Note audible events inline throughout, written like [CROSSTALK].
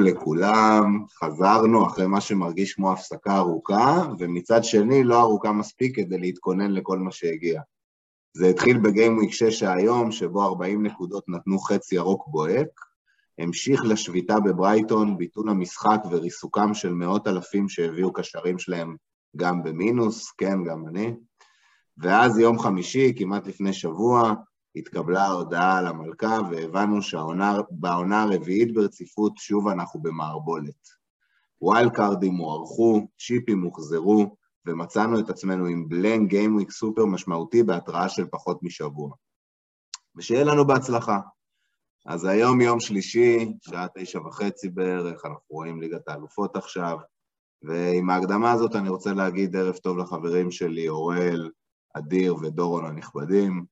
לכולם, חזרנו אחרי מה שמרגיש כמו הפסקה ארוכה, ומצד שני לא ארוכה מספיק כדי להתכונן לכל מה שהגיע. זה התחיל בגיימוויק 6 היום, שבו 40 נקודות נתנו חץ ירוק בוהק, המשיך לשביתה בברייטון, ביטול המשחק וריסוקם של מאות אלפים שהביאו קשרים שלהם גם במינוס, כן, גם אני. ואז יום חמישי, כמעט לפני שבוע, התקבלה ההודעה על המלכה והבנו שבעונה הרביעית ברציפות שוב אנחנו במערבולת. wild קארדים הוארכו, צ'יפים הוחזרו, ומצאנו את עצמנו עם blank gameweek סופר משמעותי בהתראה של פחות משבוע. ושיהיה לנו בהצלחה. אז היום יום שלישי, שעה תשע וחצי בערך, אנחנו רואים ליגת האלופות עכשיו, ועם ההקדמה הזאת אני רוצה להגיד ערב טוב לחברים שלי, אוראל, אדיר ודורון הנכבדים.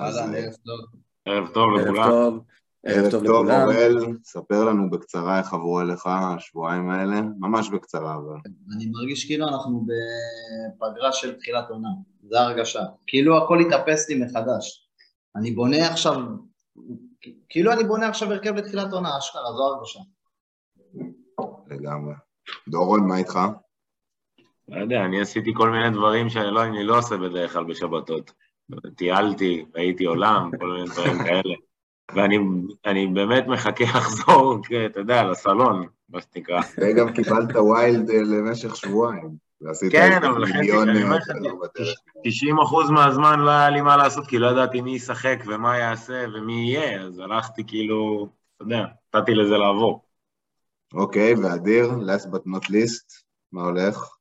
אהלן, ערב טוב. ערב טוב לכולם. ערב טוב לכולם. אוראל, ספר לנו בקצרה איך עברו אליך השבועיים האלה, ממש בקצרה אבל. אני מרגיש כאילו אנחנו בפגרה של תחילת עונה, זו הרגשה. כאילו הכל התאפס לי מחדש. אני בונה עכשיו, כאילו אני בונה עכשיו הרכב לתחילת עונה, אשכרה, זו הרגשה. לגמרי. דורון, מה איתך? לא יודע, אני עשיתי כל מיני דברים שאני לא, לא עושה בדרך כלל בשבתות. טיילתי, ראיתי עולם, כל מיני דברים כאלה. ואני באמת מחכה לחזור, אתה יודע, לסלון, מה שנקרא. וגם קיבלת wild אה, למשך שבועיים. כן, אבל חצי, אני אומר לך, 90 אחוז מהזמן לא היה לי מה לעשות, כי לא ידעתי מי ישחק ומה יעשה ומי יהיה, אז הלכתי כאילו, אתה יודע, נתתי לזה לעבור. אוקיי, ואדיר, last but not least, מה הולך?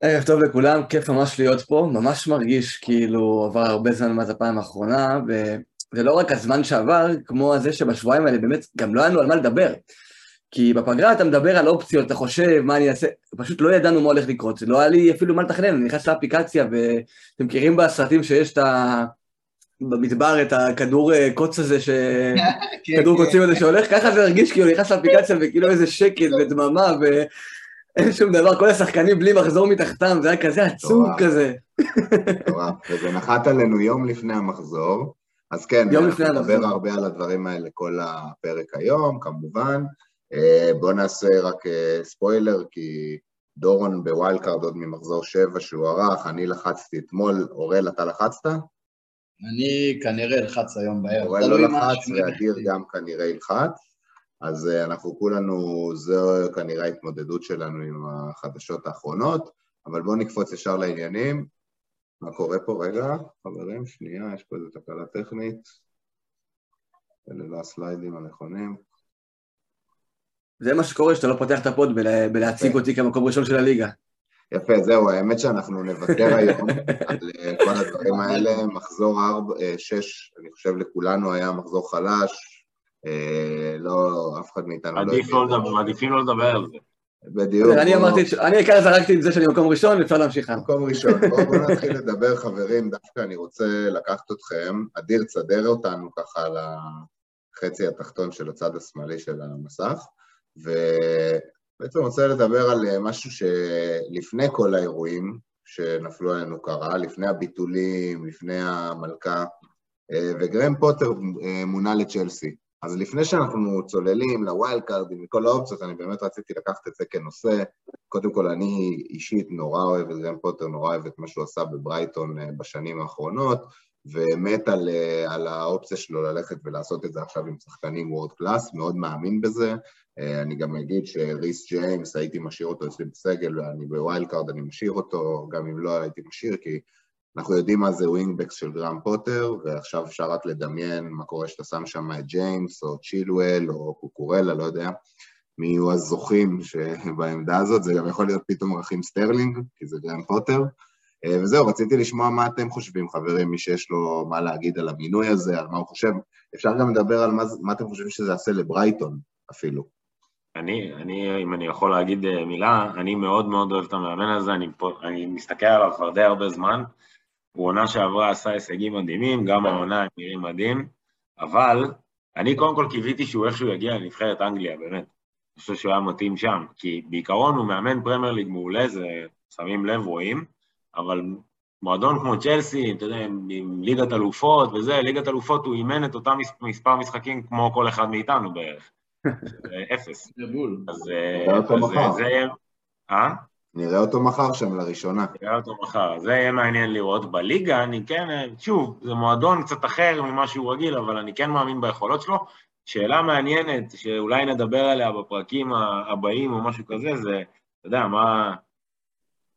ערב טוב לכולם, כיף ממש להיות פה, ממש מרגיש כאילו עבר הרבה זמן מאז הפעם האחרונה, וזה לא רק הזמן שעבר, כמו הזה שבשבועיים האלה באמת גם לא היה לנו על מה לדבר. כי בפגרה אתה מדבר על אופציות, אתה חושב מה אני אעשה, פשוט לא ידענו מה הולך לקרות, לא היה לי אפילו מה לתכנן, אני נכנס לאפליקציה ואתם מכירים בסרטים שיש את ה... במדבר את הכדור אה, קוץ הזה, ש... [LAUGHS] כן, כדור כן. קוצים הזה שהולך, ככה זה הרגיש כאילו נכנס לאפליקציה וכאילו איזה שקט ודממה ו... אין שום דבר, כל השחקנים בלי מחזור מתחתם, זה היה כזה עצוב כזה. וזה נחת עלינו יום לפני המחזור, אז כן, יום לפני המחזור. נדבר הרבה על הדברים האלה כל הפרק היום, כמובן. אה, בואו נעשה רק אה, ספוילר, כי דורון ב wild card עוד ממחזור 7 שהוא ערך, אני לחצתי אתמול, אורל, אתה לחצת? אני כנראה אלחץ היום בערב. אורל לא לחץ, ואדיר גם כנראה ילחץ. אז אה, אנחנו כולנו, זו כנראה ההתמודדות שלנו עם החדשות האחרונות, אבל בואו נקפוץ ישר לעניינים. מה קורה פה? רגע, חברים, שנייה, יש פה איזו תקלה טכנית. אלה לא הסליידים הנכונים. זה מה שקורה שאתה לא פותח את הפוד בלהציג אותי כמקום ראשון של הליגה. יפה, זהו, האמת שאנחנו נוותר היום [LAUGHS] על אה, כל הדברים האלה. מחזור 6, אה, אני חושב לכולנו היה מחזור חלש, לא, אף אחד מאיתנו לא... עדיף לא לדבר, מעדיפים לא לדבר על זה. בדיוק. אני אמרתי, אני העיקר זרקתי את זה שאני מקום ראשון, אפשר להמשיך הלאה. מקום ראשון. בואו נתחיל לדבר, חברים, דווקא אני רוצה לקחת אתכם, אדיר, תסדר אותנו ככה על החצי התחתון של הצד השמאלי של המסך, ובעצם רוצה לדבר על משהו שלפני כל האירועים שנפלו עלינו קרה, לפני הביטולים, לפני המלכה, אה, וגרם פוטר אה, מונה לצ'לסי. אז לפני שאנחנו צוללים ל wild card ים וכל האופציות, אני באמת רציתי לקחת את זה כנושא. קודם כל, אני אישית נורא אוהב את גרם פוטר, נורא אוהב את מה שהוא עשה בברייטון אה, בשנים האחרונות, ומת על, אה, על האופציה שלו ללכת ולעשות את זה עכשיו עם שחקנים world class, מאוד מאמין בזה. אה, אני גם אגיד שריס ג'יימס, הייתי משאיר אותו אצלי בסגל, ואני ב wild card, אני משאיר אותו, גם אם לא הייתי משאיר, כי אנחנו יודעים מה זה wing-backs של גרם פוטר, ועכשיו אפשר רק לדמיין מה קורה שאתה שם שם את ג'יימס, או צ'ילואל, או קוקורלה, לא יודע, מי יהיו הזוכים בעמדה הזאת, זה גם יכול להיות פתאום רחים סטרלינג, כי זה גרם פוטר. אה, וזהו, רציתי לשמוע מה אתם חושבים, חברים, מי שיש לו מה להגיד על המינוי הזה, על מה הוא חושב. אפשר גם לדבר על מה, מה אתם חושבים שזה יעשה לברייטון אפילו. אני, אני, אם אני יכול להגיד אה, מילה, אני מאוד מאוד אוהב את המאמן הזה, אני, אני מסתכל עליו כבר די הרבה זמן, הוא עונה שעברה עשה הישגים מדהימים, גם העונה הם נראים מדהים, אבל אני קודם כל קיוויתי שהוא איכשהו יגיע לנבחרת אנגליה, באמת. אני חושב שהוא היה מתאים שם, כי בעיקרון הוא מאמן פרמייר ליג מעולה, זה שמים לב, רואים, אבל מועדון כמו צ'לסי, אתה יודע, עם ליגת אלופות וזה, ליגת אלופות הוא אימן את אותם מספר משחקים כמו כל אחד מאיתנו בערך. [LAUGHS] אפס. זה בול. אז אה, זה. אה? נראה אותו מחר שם לראשונה. נראה אותו מחר. זה יהיה מעניין לראות. בליגה אני כן, שוב, זה מועדון קצת אחר ממה שהוא רגיל, אבל אני כן מאמין ביכולות שלו. שאלה מעניינת, שאולי נדבר עליה בפרקים הבאים או משהו כזה, זה, אתה יודע, מה...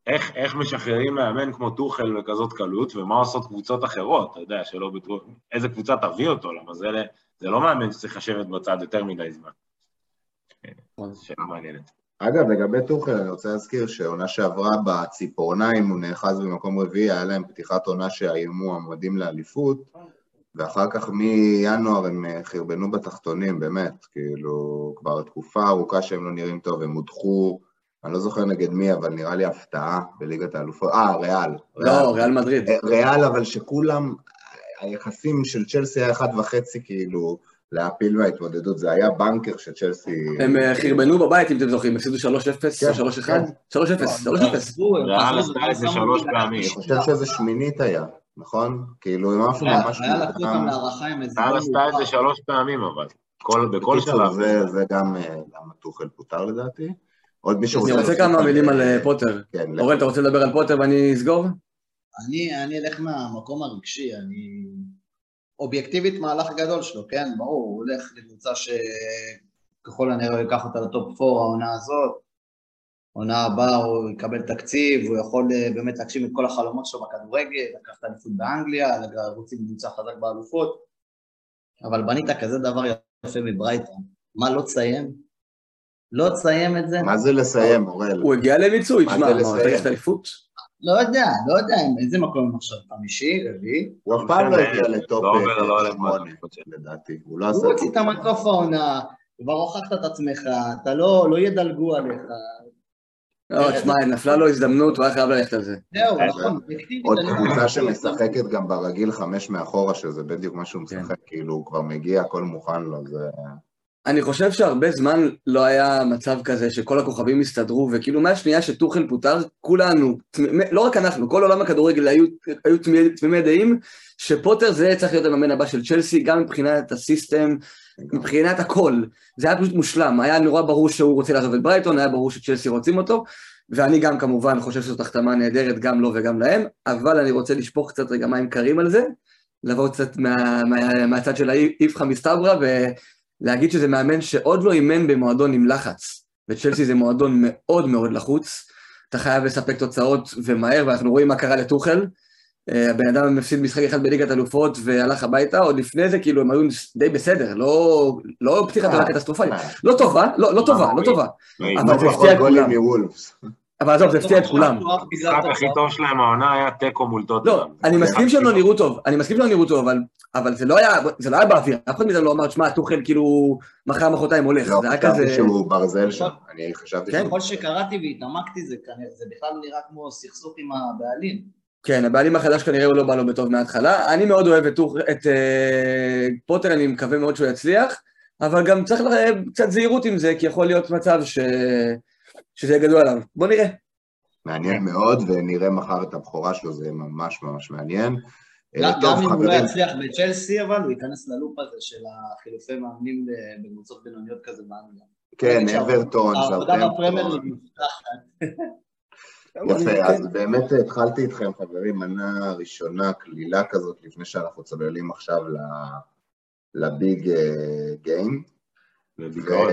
איך, איך משחררים מאמן כמו טוחל בכזאת קלות, ומה עושות קבוצות אחרות, אתה יודע, שלא בטוח... איזה קבוצה תביא אותו, למה זה, זה לא מאמן שצריך לשבת בצד יותר מדי זמן. נכון. שאלה מעניינת. אגב, לגבי טוחל, אני רוצה להזכיר שעונה שעברה בציפורניים הוא נאחז במקום רביעי, היה להם פתיחת עונה שהיו מועמדים לאליפות, ואחר כך מינואר הם אה, חרבנו בתחתונים, באמת, כאילו, כבר תקופה ארוכה שהם לא נראים טוב, הם הודחו, אני לא זוכר נגד מי, אבל נראה לי הפתעה בליגת האלופות, אה, ריאל. לא, ריאל מדריד. אה, ריאל, אבל שכולם, היחסים של צ'לסי היה אחד וחצי, כאילו, להפיל מההתמודדות, זה היה בנקר של צ'לסי. הם אה, חרבנו בבית, אם אתם זוכרים, הפסידו 3-0 כן, או 3-1? כן. 3-0, 3-0. עזבו, הם ריאל חזרו, עשתה את זה שלוש פעמים. אני. חושב שזה שמינית היה, נכון? כאילו, עפו ריאל ממש... ריאל לקחו. אותם להערכה עם איזה... ריאל עשתה את זה. שלוש פעמים, אבל. כל, בכל שלב. זה, זה גם אה, למה טוחל פוטר לדעתי. עוד מישהו אני רוצה כמה מילים על אה, פוטר. כן, אורן, אתה רוצה לדבר על פוטר ואני אסגור? אני, אני אלך מהמקום הרגשי, אני... אובייקטיבית מהלך גדול שלו, כן? ברור, הוא הולך לקבוצה שככל הנראה הוא ייקח אותה לטופ 4 העונה הזאת. עונה הבאה הוא יקבל תקציב, הוא יכול אה, באמת להגשים את כל החלומות שלו בכדורגל, לקחת אליפות באנגליה, רוצים קבוצה חזק באלופות, אבל בנית כזה דבר יפה מברייטון, מה לא תסיים? לא תסיים את זה? מה זה לסיים, אוראל? הוא הגיע למיצוי, מה תשמע, זה מה, לסיים? את האליפות? לא יודע, לא יודע, איזה מקום הם עכשיו, חמישי, רביעי? הוא אף פעם לא הגיע לטופ לא לא אה, שמונה. לדעתי. הוא לא עשה... הוא הוציא את המקוף העונה, כבר הוכחת את עצמך, אתה לא, לא ידלגו עליך. לא, תשמע, נפלה לו הזדמנות, הוא היה חייב ללכת על זה. זהו, בסדר. נכון, עוד קבוצה שמשחקת גם ברגיל חמש מאחורה, שזה בדיוק מה שהוא כן. משחק, כאילו הוא כבר מגיע, הכל מוכן לו, זה... אני חושב שהרבה זמן לא היה מצב כזה שכל הכוכבים הסתדרו, וכאילו מהשנייה שטוחל פוטר, כולנו, לא רק אנחנו, כל עולם הכדורגל היו, היו תמימי דעים, שפוטר זה צריך להיות המאמן הבא של צ'לסי, גם מבחינת הסיסטם, מבחינת הכל. זה היה פשוט מושלם, היה נורא ברור שהוא רוצה לעזוב את ברייטון, היה ברור שצ'לסי רוצים אותו, ואני גם כמובן חושב שזאת החתמה נהדרת גם לו וגם להם, אבל אני רוצה לשפוך קצת רגע מים קרים על זה, לבוא קצת מה, מה, מהצד של האיפכא מסתברא, ולהגיד שזה מאמן שעוד לא אימן במועדון עם לחץ, וצ'לסי זה מועדון מאוד מאוד לחוץ, אתה חייב לספק תוצאות ומהר, ואנחנו רואים מה קרה לטוחל, אה, הבן אדם מפסיד משחק אחד בליגת אלופות והלך הביתה, עוד לפני זה כאילו הם היו די בסדר, לא, לא פתיחת עונה קטסטרופלית. לא טובה, לא, לא טובה, לא טובה. אבל לא זה פחות הפתיע כולם. אבל עזוב, זה הפתיע את כולם. המשחק הכי טוב שלהם העונה היה תיקו מול טוטנאם. לא, אני מסכים שהם לא נראו טוב, אני מסכים שהם לא נראו טוב, אבל, אבל זה לא היה, זה לא היה באוויר, אף אחד מאיתנו לא אמר, שמע, טוחל כאילו מחר מחרתיים הולך, לא, זה היה חשבתי כזה... שהוא ברזל שם, אני חשבתי כן. שהוא... ככל שקראתי והתעמקתי זה בכלל נראה כמו סכסוך עם הבעלים. כן, הבעלים החדש כנראה הוא לא בא לו בטוב מההתחלה. אני מאוד אוהב את, את אה, פוטר, אני מקווה מאוד שהוא יצליח, אבל גם צריך ל- קצת זהירות עם זה, כי יכול להיות מצב ש... שזה יהיה גדול עליו. בוא נראה. מעניין מאוד, ונראה מחר את הבכורה שלו, זה ממש ממש מעניין. אה, גם אם הוא לא יצליח בצ'לסי, אבל הוא ייכנס ללופ הזה של החילופי מאמנים בקבוצות בינוניות כזה באנגליה. כן, אברטון, העבודה בפרמייר סאוטהמפטון. ליג מובטחת. יפה, אז באמת התחלתי איתכם, חברים, מנה ראשונה, קלילה כזאת, לפני שאנחנו צוללים עכשיו ל- לביג אה, גיים. בדיכאון.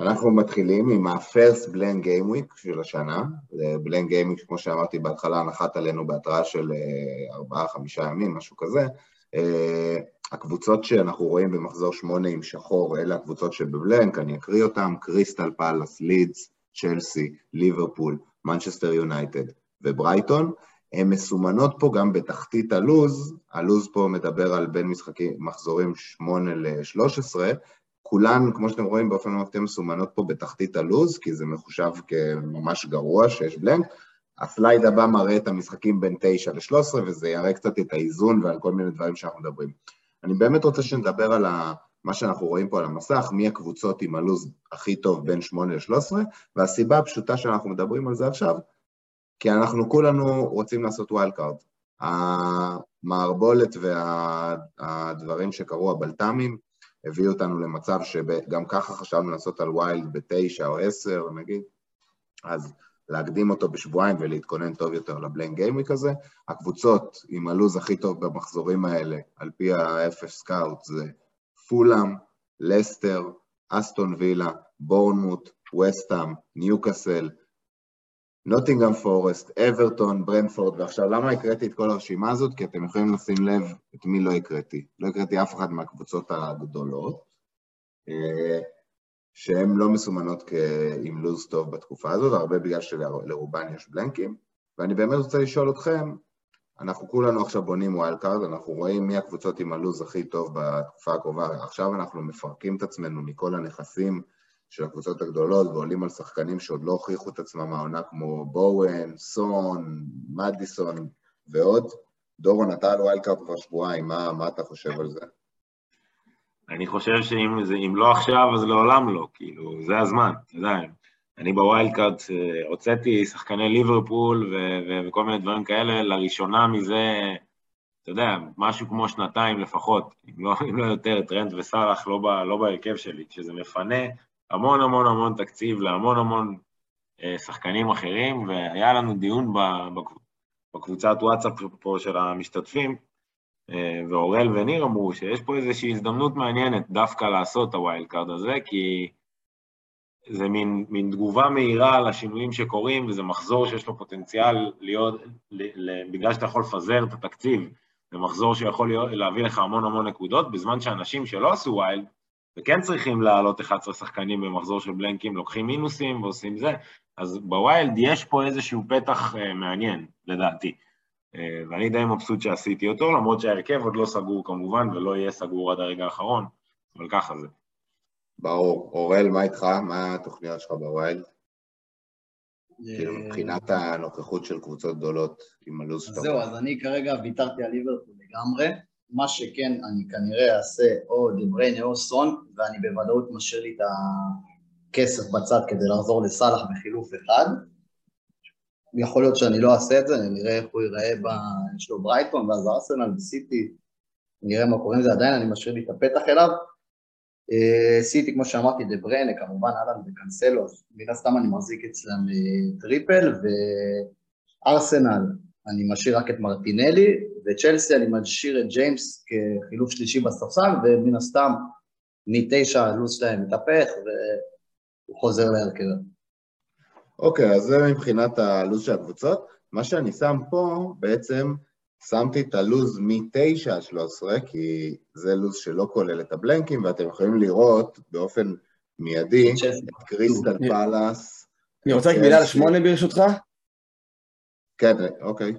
אנחנו מתחילים עם ה-first blend game week של השנה. blend game week, כמו שאמרתי בהתחלה, נחת עלינו בהתראה של אה, ארבעה-חמישה ימים, משהו כזה. אה, הקבוצות שאנחנו רואים במחזור שמונה עם שחור, אלה הקבוצות שב blank, אני אקריא אותן, קריסטל פלאס, לידס, צ'לסי, ליברפול, מנצ'סטר יונייטד וברייטון. הן מסומנות פה גם בתחתית הלוז, הלוז פה מדבר על בין משחקים, מחזורים 8 ל-13, כולן, כמו שאתם רואים, באופן מפתיע מסומנות פה בתחתית הלוז, כי זה מחושב כממש גרוע שיש blank. ה slide הבא מראה את המשחקים בין 9 ל-13, וזה יראה קצת את האיזון ועל כל מיני דברים שאנחנו מדברים. אני באמת רוצה שנדבר על. מה שאנחנו רואים פה על המסך, מי הקבוצות עם הלוז הכי טוב בין 8 ל-13, והסיבה הפשוטה שאנחנו מדברים על זה עכשיו, כי אנחנו כולנו רוצים לעשות wild card. המערבולת והדברים שקרו, הבלת"מים, הביאו אותנו למצב שגם ככה חשבנו לעשות על wild בתשע או עשר, נגיד, אז להקדים אותו בשבועיים ולהתכונן טוב יותר ל blank gameweek כזה. הקבוצות עם הלו"ז הכי טוב במחזורים האלה, על פי ה-FF Scout, זה פולאם, לסטר, אסטון וילה, בורנמוט, ווסטהאם, ניוקאסל, נוטינגאם פורסט, אברטון, ברנפורד, ועכשיו למה הקראתי את כל הרשימה הזאת? כי אתם יכולים לשים לב את מי לא הקראתי. לא הקראתי אף אחת מהקבוצות הגדולות, אה, שהן לא מסומנות עם לו"ז טוב בתקופה הזאת, הרבה בגלל שלרובן יש blank ים, ואני באמת רוצה לשאול אתכם, אנחנו כולנו עכשיו בונים wild card, אנחנו רואים מי הקבוצות עם הלו"ז הכי טוב בתקופה הקרובה, עכשיו אנחנו מפרקים את עצמנו מכל הנכסים של הקבוצות הגדולות ועולים על שחקנים שעוד לא הוכיחו את עצמם העונה כמו בואן, סון, מדיסון ועוד. דורון, אתה על wild כבר שבועיים, מה, מה אתה חושב על זה? אני חושב שאם זה, לא עכשיו, אז לעולם לא, כאילו, זה הזמן, אתה יודע. אני ב wild card אה, הוצאתי שחקני ליברפול ו- וכל מיני דברים כאלה, לראשונה מזה, אתה יודע, משהו כמו שנתיים לפחות, אם לא, אם לא יותר, טרנד וסאלח לא, לא בהרכב שלי, כשזה מפנה המון המון המון תקציב להמון המון אה, שחקנים אחרים, והיה לנו דיון בקבוצת וואטסאפ פה של המשתתפים, אה, ואורל וניר אמרו שיש פה איזושהי הזדמנות מעניינת דווקא לעשות את ה wild card הזה, כי זה מין, מין תגובה מהירה לשינויים שקורים, וזה מחזור שיש לו פוטנציאל להיות, בגלל שאתה יכול לפזר את התקציב, זה מחזור שיכול להיות, להביא לך המון המון נקודות, בזמן שאנשים שלא עשו wild, וכן צריכים לעלות 11 שחקנים במחזור של blank ים, לוקחים מינוסים ועושים זה, אז ב wild יש פה איזשהו פתח אה, מעניין, לדעתי. אה, ואני די מבסוט שעשיתי אותו, למרות שההרכב עוד לא סגור כמובן, ולא יהיה סגור עד הרגע האחרון, אבל ככה זה. ברור. אוראל, מה איתך? מה התוכניות שלך ב wild? כאילו מבחינת הנוכחות של קבוצות גדולות עם הלו"ז שאתה... זהו, אז אני כרגע ויתרתי על ליברפול לגמרי. מה שכן, אני כנראה אעשה או דה בריינה או סון, ואני בוודאות משאיר לי את הכסף בצד כדי לחזור לסאלח בחילוף אחד. יכול להיות שאני לא אעשה את זה, נראה איך הוא ייראה, ב... יש לו ברייטון ואז ארסנל וסיטי, נראה מה קורה עם זה, עדיין אני משאיר לי את הפתח אליו. אה, סיטי, כמו שאמרתי, דה בריינה, כמובן הולאנד וקנסלו, אז מן הסתם אני מחזיק אצלם אה, triple, וארסנל, אני משאיר רק את מרטינלי, וצ'לסי אני משאיר את ג'יימס כחילוף שלישי בספסל, ומן הסתם מתשע הלו"ז שלהם מתהפך, והוא חוזר להרכב. אוקיי, okay, אז זה מבחינת הלו"ז של הקבוצות. מה שאני שם פה, בעצם שמתי את הלו"ז מ-9 עד 13, כי זה לו"ז שלא כולל את הבלנקים, ואתם יכולים לראות באופן מיידי את קריסטל פאלאס. אני רוצה רק מילה על שמונה ברשותך? כן, אוקיי.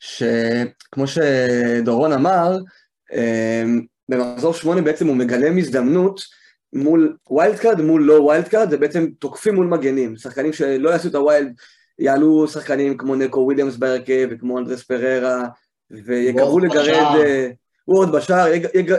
שכמו שדורון אמר, אמ, במחזור שמונה בעצם הוא מגלם הזדמנות מול wild card מול לא wild card, זה בעצם תוקפים מול מגנים, שחקנים שלא יעשו את ה wild, יעלו שחקנים כמו נקו וויליאמס בהרכב וכמו אנדריאס פריירה, ויקוו לגרד, וורד בשער,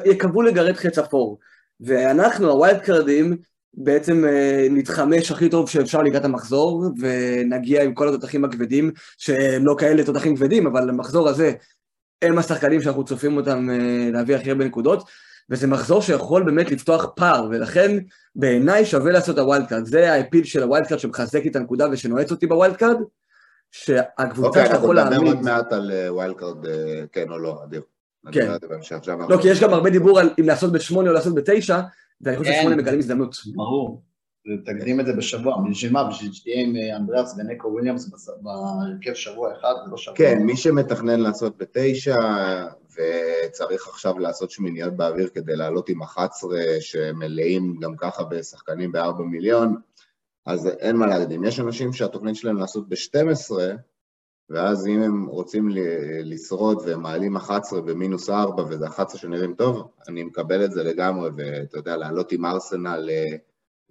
יקוו לגרד חץ אפור. ואנחנו, ה wild card ים, בעצם אה, נתחמש הכי טוב שאפשר לקראת המחזור, ונגיע עם כל התותחים הכבדים, שהם לא כאלה תותחים כבדים, אבל המחזור הזה, הם השחקנים שאנחנו צופים אותם אה, להביא הכי הרבה נקודות, וזה מחזור שיכול באמת לפתוח פער, ולכן בעיניי שווה לעשות את ה wild card. זה ה appeal של ה wild card שמחזק לי את הנקודה ושנועץ אותי ב wild card, שהקבוצה שאתה יכול להעמיד... אוקיי, אנחנו נדבר עוד מעט על wild card, כן או לא, אדיר. כן. לא, כי יש גם הרבה דיבור על אם לעשות בשמונה או לעשות בתשע, ואני חושב ששמונה. מגלים הזדמנות. ברור. תקדים את זה בשבוע, בשביל מה? בשביל שתהיה עם אה, אנדריאס ונקו וויליאמס בהרכב שבוע אחד, זה לא שבוע. כן, מי שמתכנן לעשות בתשע, וצריך עכשיו לעשות שמיניות באוויר כדי לעלות עם 11 שמלאים גם ככה בשחקנים ב-4 מיליון, אז אין מה להקדים. יש אנשים שהתוכנית שלהם לעשות ב-12, ואז אם הם רוצים לשרוד והם מעלים 11 במינוס 4 וזה 11 שנראים טוב, אני מקבל את זה לגמרי, ואתה יודע, לעלות עם ארסנל, אה,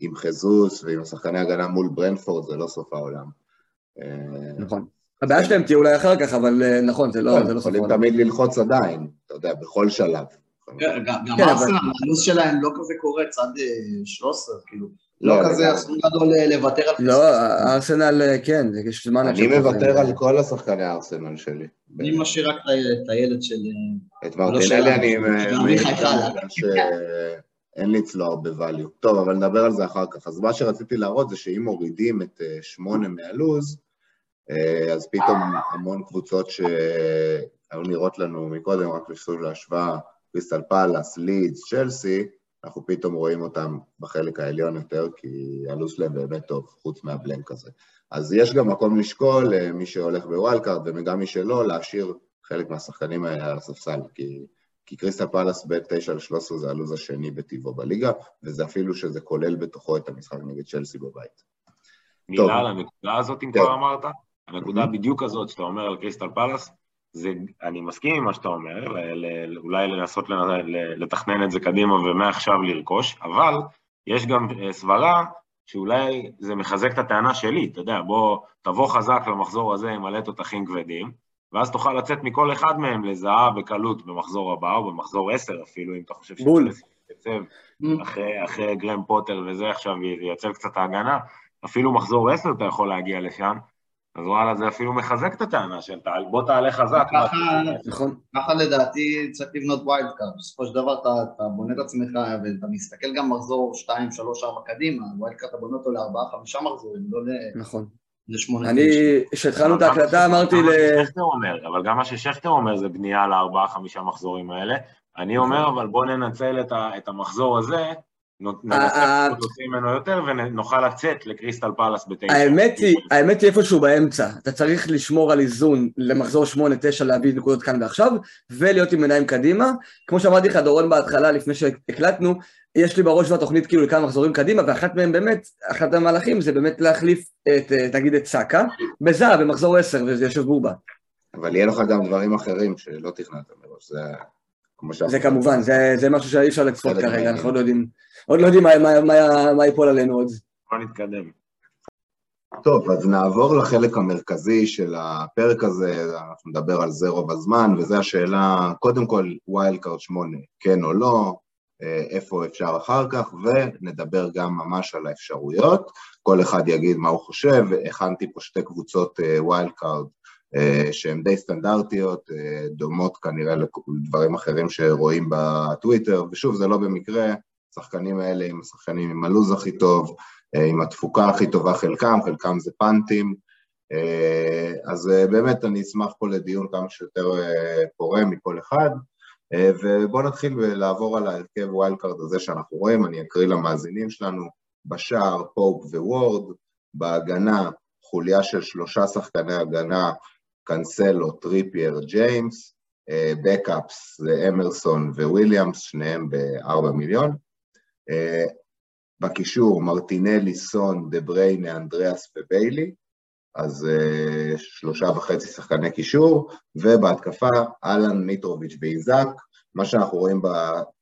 עם חזוס ועם שחקני הגנה מול ברנפורד זה לא סוף העולם. אה, נכון. הבעיה שלהם תהיה אולי אחר כך, אבל אה, נכון, זה לא, לא סוף העולם. יכולים תמיד ללחוץ עדיין, אתה יודע, בכל שלב. כן, גם כן, ארסנל, הלו"ז שלהם לא כזה קורץ עד 13, כאילו. לא, לא כזה אסור גדול לוותר על... לא, ארסנל, כן, יש זמן... אני מוותר על כל השחקני הארסנל שלי. אני משאיר רק את הילד של... את מרטינלי אני... [LAUGHS] אין לי אצלו הרבה value. טוב, אבל נדבר על זה אחר כך. אז מה שרציתי להראות זה שאם מורידים את אה, שמונה מהלו"ז, אה, אז פתאום המון קבוצות שהיו נראות לנו מקודם, רק בשביל להשוואה, קריסטל פאלאס, לידס, צ'לסי, אנחנו פתאום רואים אותם בחלק העליון יותר, כי הלו"ז שלהם באמת טוב, חוץ מה blank הזה. אז יש גם מקום לשקול, אה, מי שהולך ב wild card וגם מי שלא, להשאיר חלק מהשחקנים האלה על הספסל, כי, כי קריסטל פלאס בין 9 ל-13 זה הלו"ז השני בטבעו בליגה, וזה אפילו שזה כולל בתוכו את המשחק נגד צ'לסי בבית. מילה על הנקודה הזאת, אם כן. כבר אמרת, הנקודה בדיוק הזאת שאתה אומר על קריסטל פלאס, זה, אני מסכים עם מה שאתה אומר, ל, ל, אולי לנסות לתכנן את זה קדימה ומעכשיו לרכוש, אבל יש גם אה, סברה שאולי זה מחזק את הטענה שלי, אתה יודע, בוא תבוא חזק למחזור הזה עם מלא תותחים כבדים, ואז תוכל לצאת מכל אחד מהם לזהה בקלות במחזור הבא, או במחזור עשר אפילו, אם אתה חושב בול. יצב אחרי, אחרי גרם פוטר וזה עכשיו ייצב קצת ההגנה, אפילו מחזור עשר אתה יכול להגיע לשם, אז וואלה, זה אפילו מחזק את הטענה של בוא תעלה חזק. נכון. ככה לדעתי צריך לבנות wild card, בסופו של דבר אתה בונה את עצמך ואתה מסתכל גם מחזור 2, 3, 4 קדימה, wild card אתה בונה אותו לארבעה, חמישה מחזורים, לא ל... נכון. אני, כשהתחלנו את ההקלטה אמרתי ל... אבל גם מה ששכטר אומר זה בנייה לארבעה, חמישה מחזורים האלה. אני אומר, אבל בוא ננצל את המחזור הזה ננסה ממנו יותר ונוכל לצאת לקריסטל פלאס בתשע. האמת היא, האמת היא איפשהו באמצע. אתה צריך לשמור על איזון למחזור שמונה, תשע, להביא נקודות כאן ועכשיו, ולהיות עם עיניים קדימה. כמו שאמרתי לך, דורון בהתחלה, לפני שהקלטנו, יש לי בראש בתוכנית כאילו לכמה מחזורים קדימה, ואחת מהם באמת, אחת המהלכים זה באמת להחליף את, נגיד את סאקה, בזהב במחזור עשר, וזה יושב בובה. אבל יהיה לך גם דברים אחרים שלא תכננת מראש, זה. זה כמובן, זה, זה משהו שאי אפשר לצפות כרגע, אנחנו עוד לא יודעים, עוד לא יודעים מה, מה, מה, מה ייפול עלינו עוד. בוא נתקדם. טוב, אז נעבור לחלק המרכזי של הפרק הזה, אנחנו נדבר על זה רוב הזמן, וזו השאלה, קודם כל, wild card 8, כן או לא, אה, איפה אפשר אחר כך, ונדבר גם ממש על האפשרויות, כל אחד יגיד מה הוא חושב, הכנתי פה שתי קבוצות wild אה, card שהן די סטנדרטיות, אה, דומות כנראה לדברים אחרים שרואים בטוויטר, ושוב, זה לא במקרה, השחקנים האלה הם השחקנים עם הלו"ז הכי טוב, אה, עם התפוקה הכי טובה חלקם, חלקם זה פאנטים, אז באמת אני אשמח פה לדיון כמה שיותר פורה מכל אחד, ובואו נתחיל לעבור על ההרכב wild card הזה שאנחנו רואים, אני אקריא למאזינים שלנו, בשער פופ ווורד, בהגנה חוליה של שלושה שחקני הגנה קאנסלו, טריפייר, ג'יימס, backups זה אמרסון וויליאמס, שניהם ב-4 מיליון. אה, בקישור מרטינלי, סון, דה בריינה, אנדריאס וביילי, אז uh, שלושה וחצי שחקני קישור, ובהתקפה האלנד, מיטרוביץ' ואיזק. מה שאנחנו רואים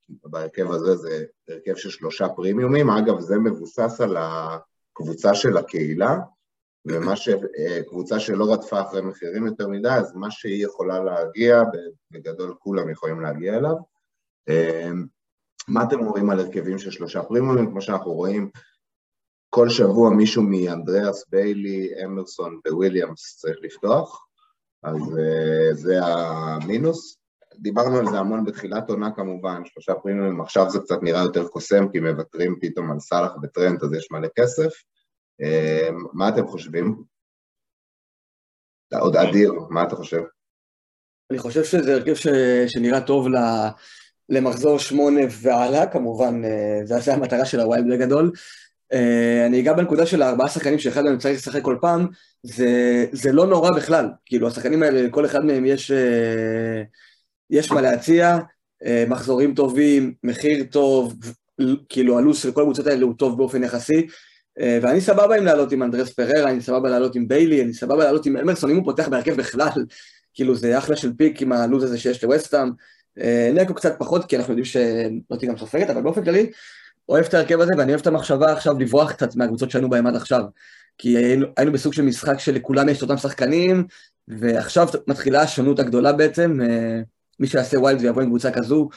בהרכב הזה זה הרכב של שלושה פרימיומים, אגב זה מבוסס על הקבוצה של הקהילה, ומה שקבוצה שלא רדפה אחרי מחירים יותר מדי, אז מה שהיא יכולה להגיע, בגדול כולם יכולים להגיע אליו. אמ, מה אתם רואים על הרכבים של שלושה פרימומים? כמו שאנחנו רואים, כל שבוע מישהו מאנדריאס, ביילי, אמרסון וויליאמס צריך לפתוח, אז אה, זה המינוס. דיברנו על זה המון בתחילת עונה כמובן, שלושה פרימיומים, עכשיו זה קצת נראה יותר קוסם, כי מוותרים פתאום על סאלח וטרנט, אז יש מלא כסף. אמ, מה אתם חושבים? עוד אדיר, מה אתה חושב? אני חושב שזה הרכב ש... שנראה טוב למחזור שמונה והלאה, כמובן, אה, זו המטרה של ה wild בגדול. אה, אני אגע בנקודה של הארבעה שחקנים שאחד מהם צריך לשחק כל פעם, זה, זה לא נורא בכלל, כאילו השחקנים האלה, כל אחד מהם יש, אה, יש מה להציע, מחזורים טובים, מחיר טוב, כאילו הלו"ז של כל הקבוצות האלה הוא טוב באופן יחסי, אה, ואני סבבה עם לעלות עם אנדרס פררה, אני סבבה לעלות עם ביילי, אני סבבה לעלות עם אמרסון, אם הוא פותח בהרכב בכלל, כאילו זה אחלה של פיק עם הלו"ז הזה שיש לווסטאם. אה, נקו קצת פחות, כי אנחנו יודעים שלא תהיה גם סופגת, אבל באופן כללי, אוהב את ההרכב הזה, ואני אוהב את המחשבה עכשיו לברוח קצת מהקבוצות שהיינו בהן עד עכשיו. כי היינו, היינו בסוג של משחק שלכולם יש את אותם שחקנים, ועכשיו מתחילה השונות הגדולה בעצם. אה, מי שיעשה wild ויבוא עם קבוצה כזו,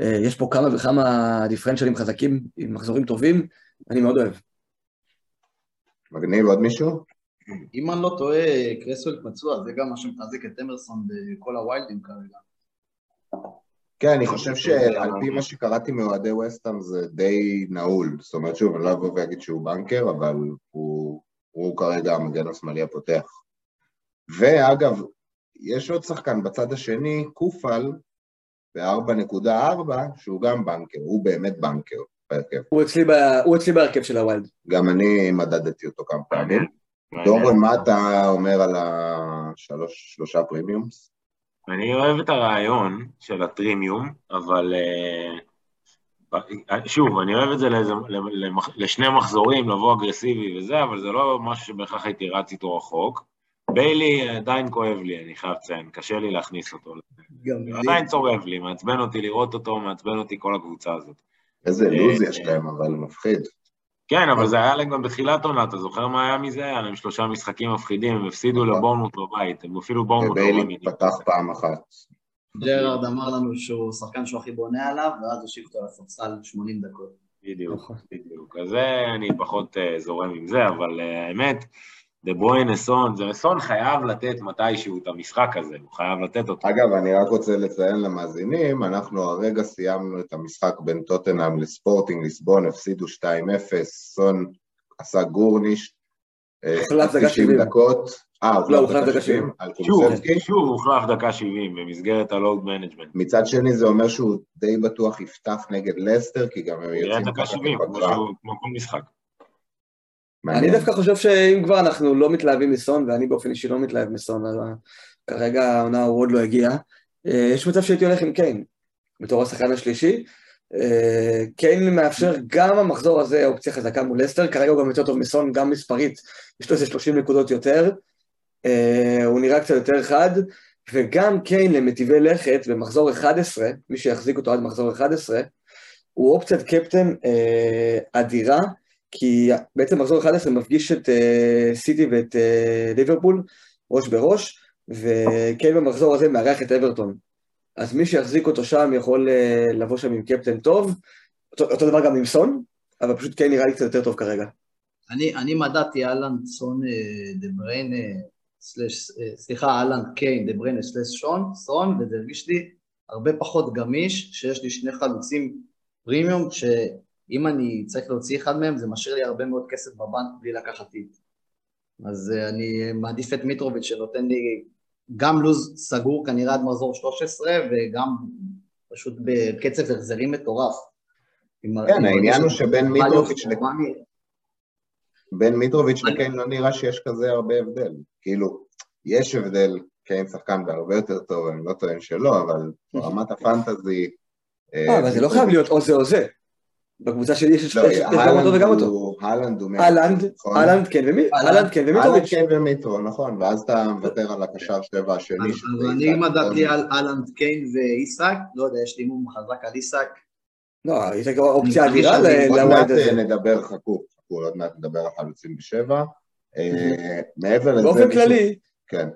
יש פה כמה וכמה דיפרנציאלים חזקים עם מחזורים טובים, אני מאוד אוהב. מגניב, עוד מישהו? אם אני לא טועה, קרסוול פצוע, זה גם מה שמחזיק את אמרסון בכל הווילדים כרגע. כן, אני חושב שעל פי מה שקראתי מאוהדי וסטהאם זה די נעול. זאת אומרת, שוב, אני לא אבוא ואגיד שהוא בנקר, אבל הוא, הוא כרגע המגן השמאלי הפותח. ואגב, יש עוד שחקן בצד השני, קופל, ב-4.4, שהוא גם בנקר, הוא באמת בנקר בהרכב. הוא אצלי, ב... הוא אצלי בהרכב של ה wild. גם אני מדדתי אותו כמה פעמים. דורון, מה אתה אומר על השלושה premiums? אני אוהב את הרעיון של הטרימיום, אבל אה, שוב, אני אוהב את זה לאיזה, לשני מחזורים, לבוא אגרסיבי וזה, אבל זה לא משהו שבהכרח הייתי רץ איתו רחוק. ביילי עדיין כואב לי, אני חייב לציין, קשה לי להכניס אותו. עדיין צורב לי, מעצבן אותי לראות אותו, מעצבן אותי כל הקבוצה הזאת. איזה לוז יש להם, אבל מפחיד. כן, אבל זה היה להם גם בתחילת עונה, אתה זוכר מה היה מזה? היה להם שלושה משחקים מפחידים, הם הפסידו נכון. לבורנמוט בבית, הם אפילו בורנמוט לא וביילי פתח פעם אחת. ג'רארד אמר לנו שהוא שחקן שהוא הכי בונה עליו, ואז הושיב אותו על הספסל 80 דקות. בדיוק, נכון. בדיוק. אז אני פחות אה, זורם עם זה, אבל אה, האמת, דה ברוין סון, זה סון חייב לתת מתישהו את המשחק הזה, הוא חייב לתת אותו. אגב, אני רק רוצה לציין למאזינים, אנחנו הרגע סיימנו את המשחק בין טוטנאם לספורטינג ליסבון, הפסידו 2-0, סון עשה גורניש, הוחלף דקה 70 דקות. אה, הוחלף דקה 70? שוב, הוחלף דקה 70 במסגרת ה load management. מצד שני זה אומר שהוא די בטוח יפתח נגד לסטר, כי גם הם יוצאים ככה לפגרה. כמו כל משחק. אני דווקא חושב שאם כבר אנחנו לא מתלהבים מסון, ואני באופן אישי לא מתלהב מסון, אז כרגע העונה הוא עוד לא הגיע, אה, יש מצב שהייתי הולך עם קיין, בתור השחקן השלישי. אה, קיין מאפשר גם המחזור הזה אופציה חזקה מול לסטר, כרגע הוא גם יותר טוב מסון, גם מספרית, יש לו איזה 30 נקודות יותר, אה, הוא נראה קצת יותר חד, וגם קיין למטיבי לכת במחזור 11, מי שיחזיק אותו עד מחזור 11, הוא אופציית קפטן אדירה, כי בעצם מחזור 11 מפגיש את uh, סיטי ואת uh, ליברפול ראש בראש, וקיין במחזור הזה מארח את אברטון. אז מי שיחזיק אותו שם יכול uh, לבוא שם עם קפטן טוב, אותו, אותו דבר גם עם סון, אבל פשוט קיין נראה לי קצת יותר טוב כרגע. אני, אני מדעתי אהלנד סון דה בריינה, סליחה, אהלנד קיין דה בריינה סלש שון, סון, וזה הרגיש לי הרבה פחות גמיש, שיש לי שני חלוצים פרימיום, ש... אם אני צריך להוציא אחד מהם, זה משאיר לי הרבה מאוד כסף בבנק בלי לקחת טיפ. אז uh, אני מעדיף את מיטרוביץ' שנותן לי גם לו"ז סגור כנראה עד מחזור 13 וגם פשוט בקצב החזרים מטורף. כן, העניין הוא שבין מיטרוביץ'. בין מיטרוביץ' לקיין לא נראה שיש כזה הרבה הבדל. כאילו, יש הבדל, קיין שחקן בהרבה יותר טוב, אני לא טוען שלא, אבל [LAUGHS] ברמת הפנטזי... אה, אבל זה לא חייב להיות או זה או זה. בקבוצה שלי יש לא, גם אותו וגם אותו. אהלנד הוא אהלנד, נכון? אהלנד כן ומי? אהלנד כן ומיטרוביץ'. אהלנד כן ומיטרו, נכון, ואז אתה מוותר על הקשר שבע השני. אני מדעתי על אהלנד קיין ואיסק, לא יודע, יש לי מום חזק על איסק. לא, יש אופציה אדירה לווייד הזה. עוד מעט נדבר, חכו, חכו, עוד מעט נדבר על חלוצים בשבע. אה, [LAUGHS] מעבר לזה... באופן כללי, כן.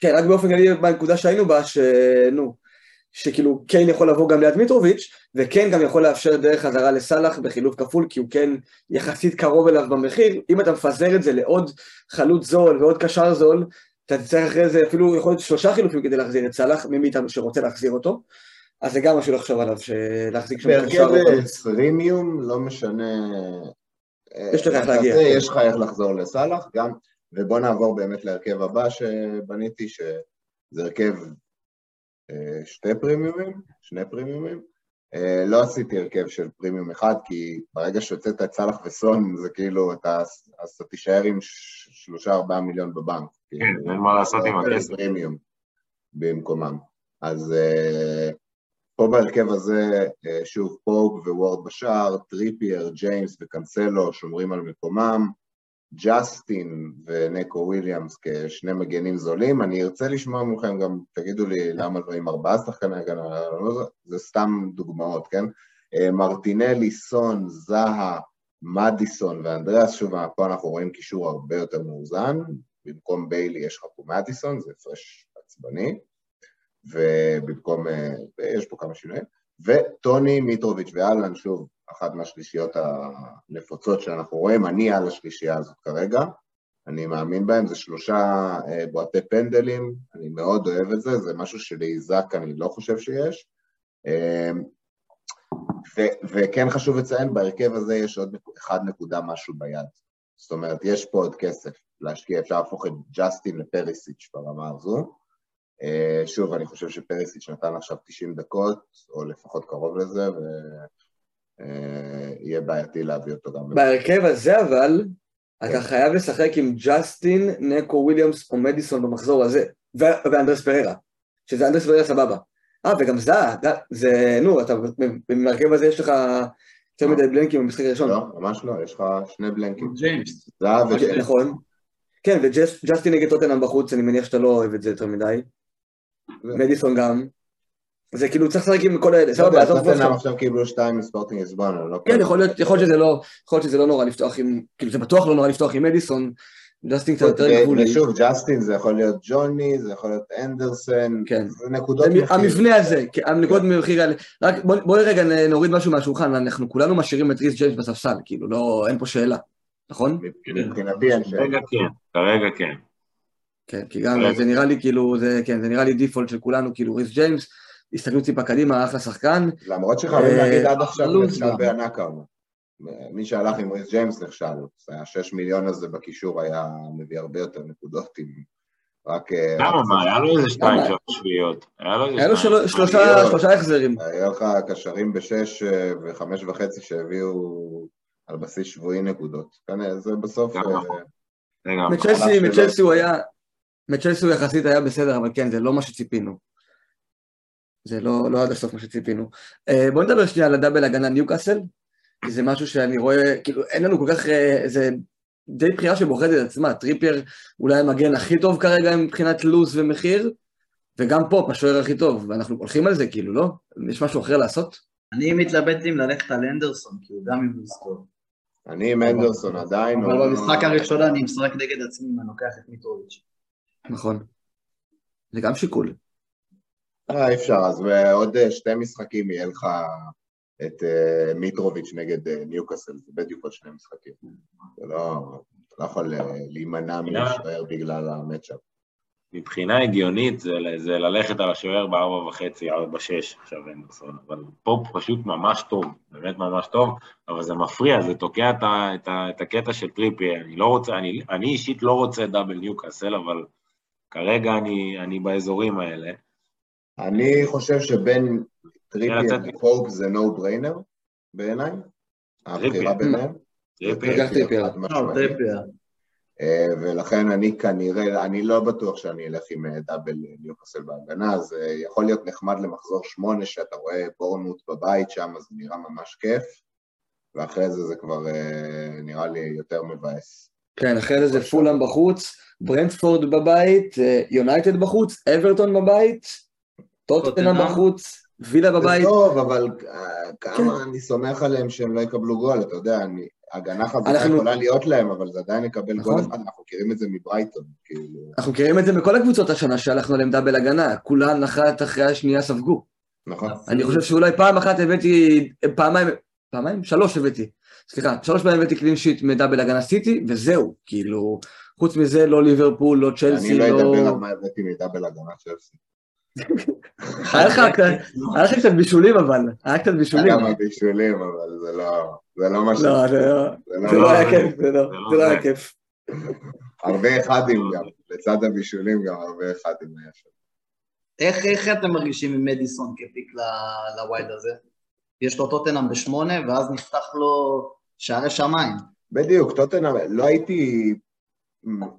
כן, רק באופן כללי בנקודה שהיינו בה, שנו, שכאילו קיין יכול לבוא גם ליד מיטרוביץ', וקיין גם יכול לאפשר דרך חזרה לסאלח בחילוף כפול, כי הוא כן יחסית קרוב אליו במחיר. אם אתה מפזר את זה לעוד חלוץ זול ועוד קשר זול, אתה תצטרך אחרי זה אפילו יכול להיות שלושה חילופים כדי להחזיר את סאלח, מי מאיתנו שרוצה להחזיר אותו. אז זה גם משהו לחשוב עליו, להחזיק שם קשר. בהרכב פרימיום, לא משנה... יש לך איך להגיע. יש לך איך לחזור לסאלח, גם, ובוא נעבור באמת להרכב הבא שבניתי, שזה הרכב אה, שתי פרימיומים, שני פרימיומים. אה, לא עשיתי הרכב של פרימיום אחד, כי ברגע שהוצאת את סאלח וסון, זה כאילו, אתה, אז אתה תישאר עם שלושה ארבעה מיליון בבנק. כן, אין מה לעשות עם הכסף. פרימיום במקומם. אז אה, פה בהרכב הזה, שוב, פופ ווורד בשער, טריפייר, ג'יימס וקנסלו שומרים על מקומם. ג'סטין ונקו וויליאמס כשני מגנים זולים. אני ארצה לשמוע מכם גם, תגידו לי למה לא עם ארבעה שחקני הגנה, לא, זה סתם דוגמאות, כן? אה, מרטינלי, סון, זהה, מדיסון ואנדריאס, שוב, פה אנחנו רואים קישור הרבה יותר מאוזן, במקום ביילי יש לך פה מדיסון, זה הפרש עצבני, ובמקום, אה, יש פה כמה שינויים, וטוני, מיטרוביץ' ואלן, שוב, אחת מהשלישיות הנפוצות שאנחנו רואים, אני על השלישייה הזאת כרגע, אני מאמין בהם, זה שלושה אה, בועטי פנדלים, אני מאוד אוהב את זה, זה משהו שלאיזק אני לא חושב שיש, אמ, ו- וכן חשוב לציין, בהרכב הזה יש עוד אחד נקודה משהו ביד. זאת אומרת, יש פה עוד כסף להשקיע, אפשר להפוך את ג'סטין לפריסיץ' ברמה הזו. אה, שוב, אני חושב שפריסיץ' נתן עכשיו 90 דקות, או לפחות קרוב לזה, ויהיה בעייתי להביא אותו גם. בהרכב הזה אבל, אתה חייב לשחק עם ג'סטין, נקו וויליאמס או מדיסון במחזור הזה, ואנדרס פררה, שזה אנדרס פררה סבבה. אה, וגם זה- זה, נו, אתה, במרכב הזה יש לך יותר מדי בלנקים במשחק הראשון. לא, ממש לא, יש לך שני בלנקים. ג'יימס. וג'יימס. נכון. כן, וג'סטין נגד טוטנאם בחוץ, אני מניח שאתה לא אוהב את זה יותר מדי. מדיסון גם. זה כאילו צריך לשחק עם כל האלה, סבבה, עזוב טוטנאם עכשיו. עכשיו קיבלו שתיים מספורטינג ליסבון, אני לא כן, יכול להיות יכול להיות שזה לא, יכול להיות שזה לא נורא לפתוח עם, כאילו זה בטוח לא נורא לפתוח עם מדיסון, ג'סטין קצת יותר גבולי. ושוב, ג'סטין זה יכול להיות ג'וני, זה יכול להיות אנדרסן, כן. זה נקודות מחיר. המבנה הזה, כן, הנקודות מחיר האלה, רק בוא- בואי רגע נוריד משהו מהשולחן, אנחנו כולנו משאירים את ריס ג'יימס בספסל, כאילו, לא, אין פה שאלה, נכון? מבחינתי אין שאלה. כרגע כן, כרגע כן. כן, כי גם זה נראה לי כאילו, זה, כן, זה נראה לי default של כולנו, כאילו ריס ג'יימס, הסתכלות טיפה קדימה, אחלה שחקן, למרות שחייבים אה, להגיד עד עכשיו נכשל. בענק העונה. מי שהלך עם ריס ג'יימס נכשל, זה השש מיליון הזה בקישור היה מביא הרבה יותר נקודות עם רק... אה, למה, מה, היה לו איזה שתיים? שלוש שביעיות. היה לו שלושה החזרים, היה לך קשרים בשש אה, וחמש וחצי שהביאו על בסיס שבועי נקודות. זה בסוף... אה, נכון. מצ'לסי הוא היה, מצ'לסי הוא יחסית היה בסדר, אבל כן, זה לא מה שציפינו. זה לא, לא עד הסוף מה שציפינו. אה, בואו נדבר שנייה על ה double הגנה ניוקאסל, כי זה משהו שאני רואה, כאילו, אין לנו כל כך, אה, זה די בחירה שבוחרת את עצמה. טריפייר אולי המגן הכי טוב כרגע מבחינת לו"ז ומחיר, וגם פופ השוער הכי טוב, ואנחנו הולכים על זה, כאילו, לא? יש משהו אחר לעשות? אני מתלבט אם ללכת על אנדרסון, כי הוא גם עם לוזקור. אני עם אנדרסון עדיין. אבל הוא- במשחק הראשון אני משחק נגד עצמי אם אני לוקח את מיטרוביץ'. נכון. זה גם שיקול. אה, אי אפשר, אז בעוד אה, שתי משחקים יהיה לך את אה, מיטרוביץ' נגד אה, ניוקאסל, זה בדיוק עוד שני משחקים. זה לא, אתה לא יכול אה, להימנע מלהישאר בגלל ה matchup. מבחינה הגיונית זה, זה ללכת על השוער בארבע וחצי, ארבע שש, עכשיו אנדרסון, אבל פופ פשוט ממש טוב, באמת ממש טוב, אבל זה מפריע, זה תוקע את, ה, את, ה, את הקטע של טריפי, אני לא רוצה, אני, אני אישית לא רוצה double ניוקאסל, אבל כרגע אני, אני באזורים האלה. אני חושב שבין טריפי לצאת. לפופ זה no brainer בעיניי, הבחירה ביניהם. טריפייר. חד משמעית. טריפייר. אה, ולכן אני כנראה, אני לא בטוח שאני אלך עם אה, double ניוקאסל בהגנה, זה יכול להיות נחמד למחזור שמונה, שאתה רואה בורנמוט בבית שם, אז זה נראה ממש כיף, ואחרי זה זה כבר אה, נראה לי יותר מבאס. כן, אחרי זה פולאם בחוץ, ברנדפורד בבית, אה, יונייטד בחוץ, אברטון בבית, טוטנאם. בחוץ, וילה זה בבית. טוב, אבל אה, כמה אני סומך עליהם שהם לא יקבלו גול, אתה יודע, אני... הגנה חזקה יכולה להיות להם, אבל זה עדיין יקבל גול נכון. אחד, אנחנו מכירים את זה מברייטון, כאילו... אנחנו מכירים את זה בכל הקבוצות השנה שהלכנו עליהם דאבל הגנה, כולן אחת אחרי השנייה ספגו. נכון. אני חושב שאולי פעם אחת הבאתי, פעמיים, פעמיים? שלוש הבאתי. סליחה, שלוש פעמים הבאתי קלין שיט מדאבל הגנה סיטי, וזהו, כאילו, חוץ מזה לא ליברפול, לא אני צ'לסי, לא לא... אדבר על מה הבאתי מדאבל הגנה צ'לסי. היה לך קצת- בישולים אבל, היה קצת בישולים. היה כמה בישולים, אבל זה לא... זה לא מה ש... לא, זה לא- לא לא היה. כיף, זה לא לא היה. כיף. הרבה אחדים גם, לצד הבישולים גם הרבה אחדים היה שם. איך, איך אתם מרגישים עם מדיסון כ pick ל wild הזה? יש לו טוטנאם בשמונה, ואז נפתח לו שערי שמיים. בדיוק, טוטנאם, לא הייתי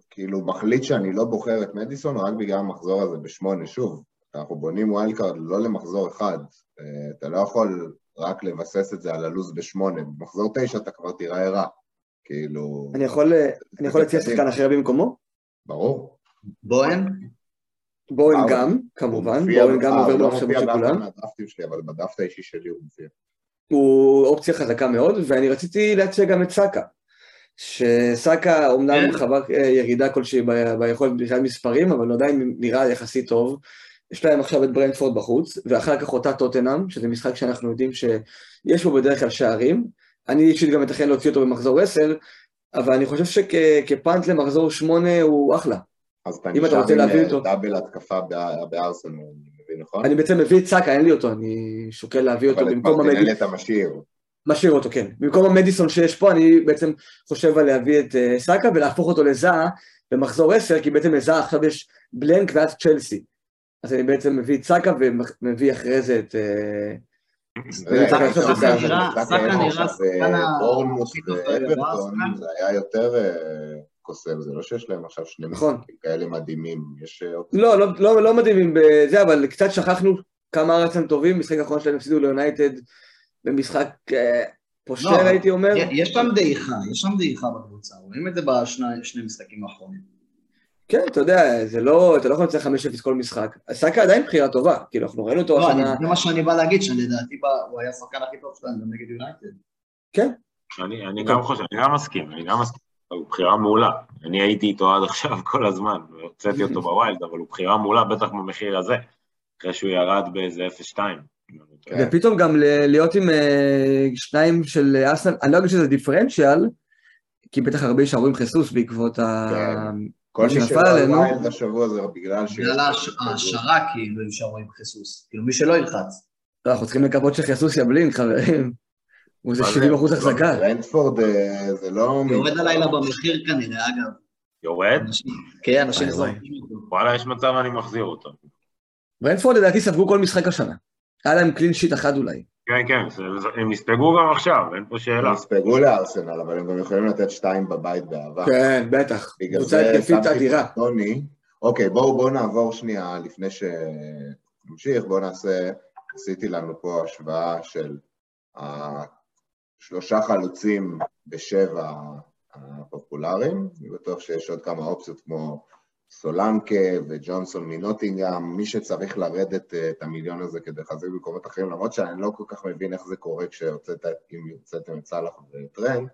כאילו מחליט שאני לא בוחר את מדיסון רק בגלל המחזור הזה בשמונה, שוב, אנחנו בונים wild card לא למחזור אחד, אה, אתה לא יכול רק לבסס את זה על הלו"ז בשמונה, במחזור תשע אתה כבר תיראה רע, כאילו, אני יכול אני יכול להציע שחקן אחר במקומו? ברור. בוהן? בואן אבל- גם, הוא כמובן, מופיע- בואן גם אה, עובר הוא לא במחשבות מופיע של באף אחד כולם. מהדרפטים שלי, אבל בדף האישי שלי הוא מופיע. הוא אופציה חזקה מאוד, ואני רציתי להציע גם את סאקה. שסאקה אומנם כן. חווה אה, ירידה כלשהי ביכולת מבחינת מספרים, אבל הוא עדיין נראה יחסית טוב. יש להם עכשיו את ברנדפורד בחוץ, ואחר כך אותה טוטנאם, שזה משחק שאנחנו יודעים שיש בו בדרך כלל שערים. אני אישית גם מתכן להוציא אותו במחזור 10, אבל אני חושב שכפאנט למחזור 8 הוא אחלה. אז אתה אם אתה נשאר רוצה עם להביא אה, אותו. דאבל התקפה בא- בארסנל, אני מבין נכון? אני בעצם מביא את סאקה, אין לי אותו, אני שוקל להביא אותו אבל את במקום מרטינלי המדיסון. אתה משאיר. משאיר אותו, כן. במקום המדיסון שיש פה, אני בעצם חושב על להביא את אה, סאקה ולהפוך אותו לזעה במחזור 10, כי בעצם לזעה עכשיו יש בלנק ואז צ'לסי. אז אני בעצם מביא את סאקה ומביא אחרי זה את... אה, סאקה נראה- שחקן ה- בורנמוט הכי טוב ואברטון, בארסנל. זה היה יותר אה, קוסם, זה לא שיש להם עכשיו שני נכון. משחקים כאלה מדהימים, יש... אה, לא, לא, לא, לא מדהימים בזה, אבל קצת שכחנו כמה ארצם טובים, משחק האחרון שלהם הפסידו ליונייטד במשחק אה, פושל, לא, הייתי אומר. יש שם דעיכה, יש שם דעיכה בקבוצה, רואים את זה בשני משחקים האחרונים. כן, אתה יודע, זה לא, אתה לא יכול לנצח 5-0 כל משחק. סאקה עדיין בחירה טובה, כאילו, אנחנו ראינו אותו לא, השנה. זה מה שאני בא להגיד, שלדעתי הוא היה השחקן הכי טוב שלהם גם נגד יונייטד. כן, אני, אני גם חושב, אני גם מסכים, אני גם מסכים. הוא בחירה מעולה. אני הייתי איתו עד עכשיו כל הזמן, והוצאתי אותו ב wild, אבל הוא בחירה מעולה, בטח במחיר הזה, אחרי שהוא ירד באיזה 0-2. כן. ופתאום גם ל- להיות עם אה, שניים של ארסנל, אני לא אגיד שזה דיפרנציאל, כי בטח הרבה יישארו עם חיסוס בעקבות ה... כל עלינו. wild השבוע זה בגלל שיש... בגלל ההש- ההשערה כאילו הם שרו עם חיסוס, כאילו מי שלא ילחץ. לא, אנחנו צריכים לקוות שחיסוס יבלין, חברים. הוא זה? 70 אחוז החזקה. רנדפורד אה, זה לא... יורד הלילה במחיר כנראה, אגב. יורד? כן, אנשים. זורקים אותו. וואלה, יש מצב אני מחזיר אותו. ברנדפורד לדעתי ספגו כל משחק השנה. היה להם קלין שיט אחד אולי. כן, כן, הם יספגו גם עכשיו, אין פה שאלה. הם יספגו לארסנל, אבל הם גם יכולים לתת שתיים בבית באהבה. כן, בטח. בגלל זה התקפית שמתי אדירה. פה טוני. אוקיי, בואו בואו נעבור שנייה לפני שנמשיך, בואו נעשה, עשיתי לנו פה השוואה של השלושה חלוצים בשבע הפופולריים, אני בטוח שיש עוד כמה אופציות כמו סולנקה וג'ונסון מנוטינגאם, מי שצריך לרדת אה, את המיליון הזה כדי לחזק במקומות אחרים, למרות שאני לא כל כך מבין איך זה קורה כשהוצאת, אם הוצאתם את סאלח וטרנד,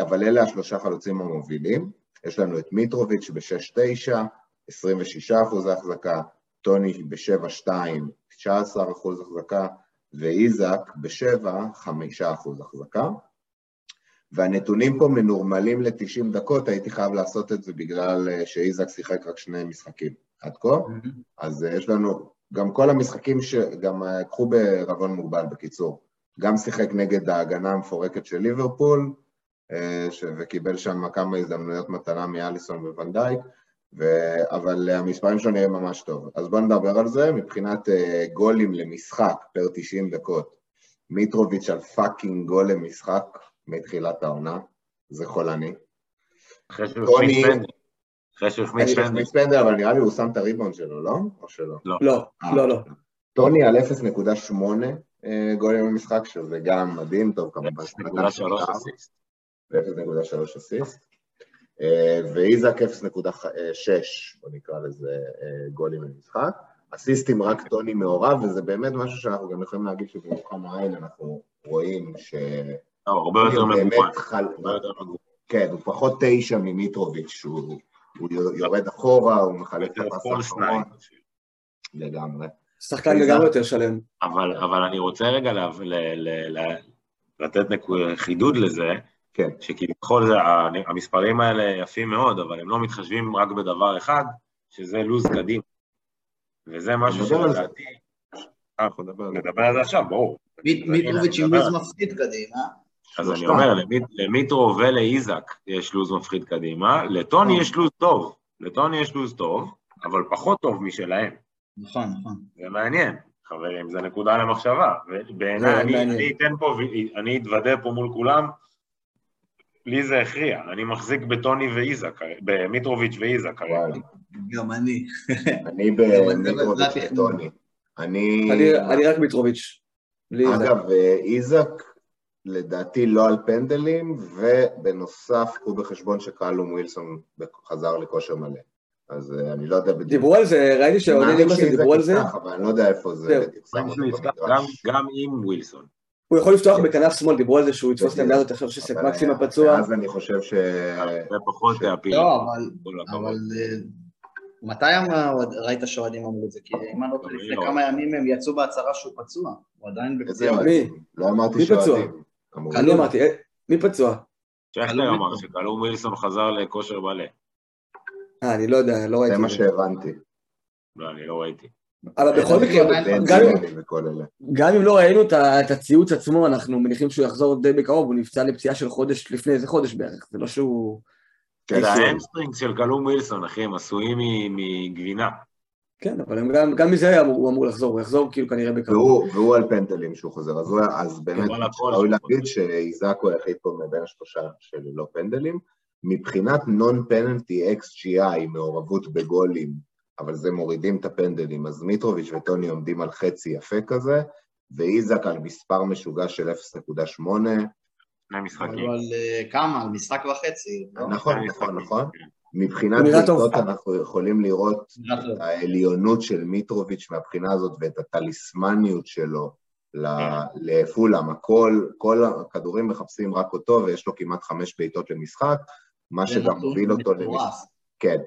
אבל אלה השלושה חלוצים המובילים. יש לנו את מיטרוביץ' ב-6-9, 26 אחוז החזקה, טוני ב-7-2, 19 אחוז החזקה, ואיזק ב-7, 5 אחוז החזקה. והנתונים פה מנורמלים ל-90 דקות, הייתי חייב לעשות את זה בגלל אה, שאיזק שיחק רק שני משחקים עד כה. אז אה, יש לנו גם כל המשחקים שגם אה, קחו בערבון מוגבל בקיצור. גם שיחק נגד ההגנה המפורקת של ליברפול, ש- וקיבל שם כמה הזדמנויות מתנה מאליסון וונדייק, ו... אבל המספרים שלו נראים ממש טוב. אז בואו נדבר על זה, מבחינת גולים למשחק per 90 דקות, מיטרוביץ' על fucking גול למשחק מתחילת העונה, זה חולני. אחרי שהוא החמיץ פנדל. אחרי שהוא החמיץ אני פנדל. אבל נראה לי הוא שם את הריבאונד שלו, לא? או שלא? לא, אה. לא, לא. טוני על 0.8 אה, גולים במשחק, שזה גם מדהים, טוב כמובן. 0.3 אסיסט. 0.3 אסיסט. אה, ואיזק 0.6, בוא נקרא לזה גולים למשחק. אסיסטים רק טוני מעורב, וזה באמת משהו שאנחנו גם יכולים להגיד שבמבחן העין אנחנו רואים ש... לא, הרבה יותר מגוון. כן, הוא פחות תשע ממיטרוביץ', שהוא הוא יורד אחורה, הוא מחלק את הפס האחרון. לגמרי. שחקן איזק. לגמרי יותר שלם. אבל, אבל אני רוצה רגע לה, ל, ל, ל, לתת חידוד לזה, כן. שכביכול זה, ה- המספרים האלה יפים מאוד, אבל הם לא מתחשבים רק בדבר אחד, שזה לוז קדימה. וזה משהו. שלדעתי... אה, אנחנו נדבר על זה. נדבר על זה עכשיו, ברור. מי- מיטרוביץ' עם. לוז מפחיד קדימה. אז אני. אומר, למיט- למיטרו ולאיזק יש לוז מפחיד קדימה, לטוני יש לוז טוב. לטוני יש לוז טוב, אבל פחות טוב משלהם. נכון, נכון. זה מעניין, חברים, זה נקודה למחשבה. זה ובעיניי, אני, מעניין. אני אתן פה, ו- אני אתוודה פה מול כולם, לי זה הכריע. אני מחזיק בטוני ואיזק, במיטרוביץ' ואיזק כרגע. גם אני. אני במיטרוביץ' וטוני. אני... אני רק מיטרוביץ'. אגב, אה, איזק, לדעתי לא על פנדלים, ובנוסף, קחו בחשבון שקלום ווילסון חזר לכושר מלא. אז אה, אני לא יודע בדיוק. דיברו על זה, ראיתי מאמין ליברסון דיברו על זה. אבל אני לא יודע איפה זה גם, עם ווילסון. הוא יכול לפתוח בכנף שמאל, דיברו על זה שהוא יתפוס את העמדה הזאת עכשיו שסק מקסימה אה, פצוע. אז אני חושב ש... זה פחות להפיל. לא, אבל... אה, מתי ראית שהאוהדים אמרו את זה? כי אם אני לא טועה, לפני לא. כמה ימים הם יצאו בהצהרה שהוא פצוע. הוא עדיין. אוהדים? לא אמרתי? שאוהדים. אני אמרתי, אה, מי פצוע? שכטר אמר ווילסון. שקלום ווילסון חזר לכושר מלא. אה, אני לא יודע, לא זה ראיתי מה זה. שהבנתי. לא, אני לא ראיתי. אבל בכל מקרה, גם אם- לא ראינו את הציוץ עצמו, אנחנו מניחים שהוא יחזור די בקרוב, הוא נפצע לפציעה של חודש, לפני איזה חודש בערך, זה לא שהוא... זה ה hamstrings של קלום ווילסון, אחי, הם עשויים מגבינה. כן, אבל הם גם, גם מזה היה הוא אמור לחזור, הוא יחזור כאילו כנראה בקרוב. והוא, והוא על פנדלים שהוא חוזר, אז, הוא, אז באמת אבל הכל ראוי שהוא להגיד שאיזק הוא היחיד פה מבין השלושה שללא פנדלים. מבחינת נון פנלטי XGI, מעורבות בגולים, אבל זה מורידים את הפנדלים, אז מיטרוביץ' וטוני עומדים על חצי יפה כזה, ואיזק על מספר משוגע של 0.8, שני משחקים. אבל אה, כמה? על משחק וחצי. לא? נכון, נכון, נכון. כן. מבחינת. בעיטות אנחנו יכולים לראות. את העליונות של מיטרוביץ' מהבחינה הזאת ואת הטליסמניות שלו ל- לפולאם. הכל, כל הכדורים מחפשים רק אותו ויש לו כמעט חמש בעיטות למשחק, מה שגם מוביל אותו. למשחק. כן,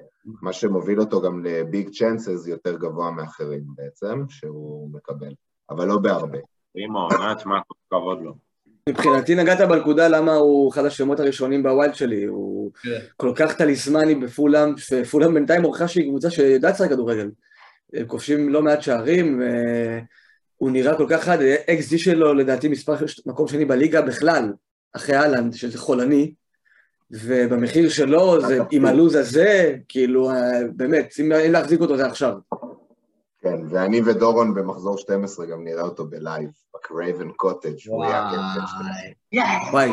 מה שמוביל אותו גם ל big chances יותר גבוה מאחרים בעצם, שהוא מקבל, אבל לא בהרבה. עם העונה, תשמע, כל הכבוד לו. מבחינתי נגעת בנקודה למה הוא אחד השמות הראשונים בווילד שלי, הוא כן. כל כך טליסמני בפולאם, שפולאם בינתיים הוכחה שהיא קבוצה שיודעת לשחק כדורגל. הם כובשים לא מעט שערים, והוא נראה כל כך חד, אקס-די שלו לדעתי מספר מקום שני בליגה בכלל, אחרי האלנד, שזה חולני, ובמחיר שלו, זה עם הלו"ז הזה, כאילו, אה, באמת, אם להחזיק אותו זה עכשיו. כן, ואני ודורון במחזור 12 גם נראה אותו ב live, בקרייבן קוטג', הוא יהיה הקפטן שלנו. וואי. וואי,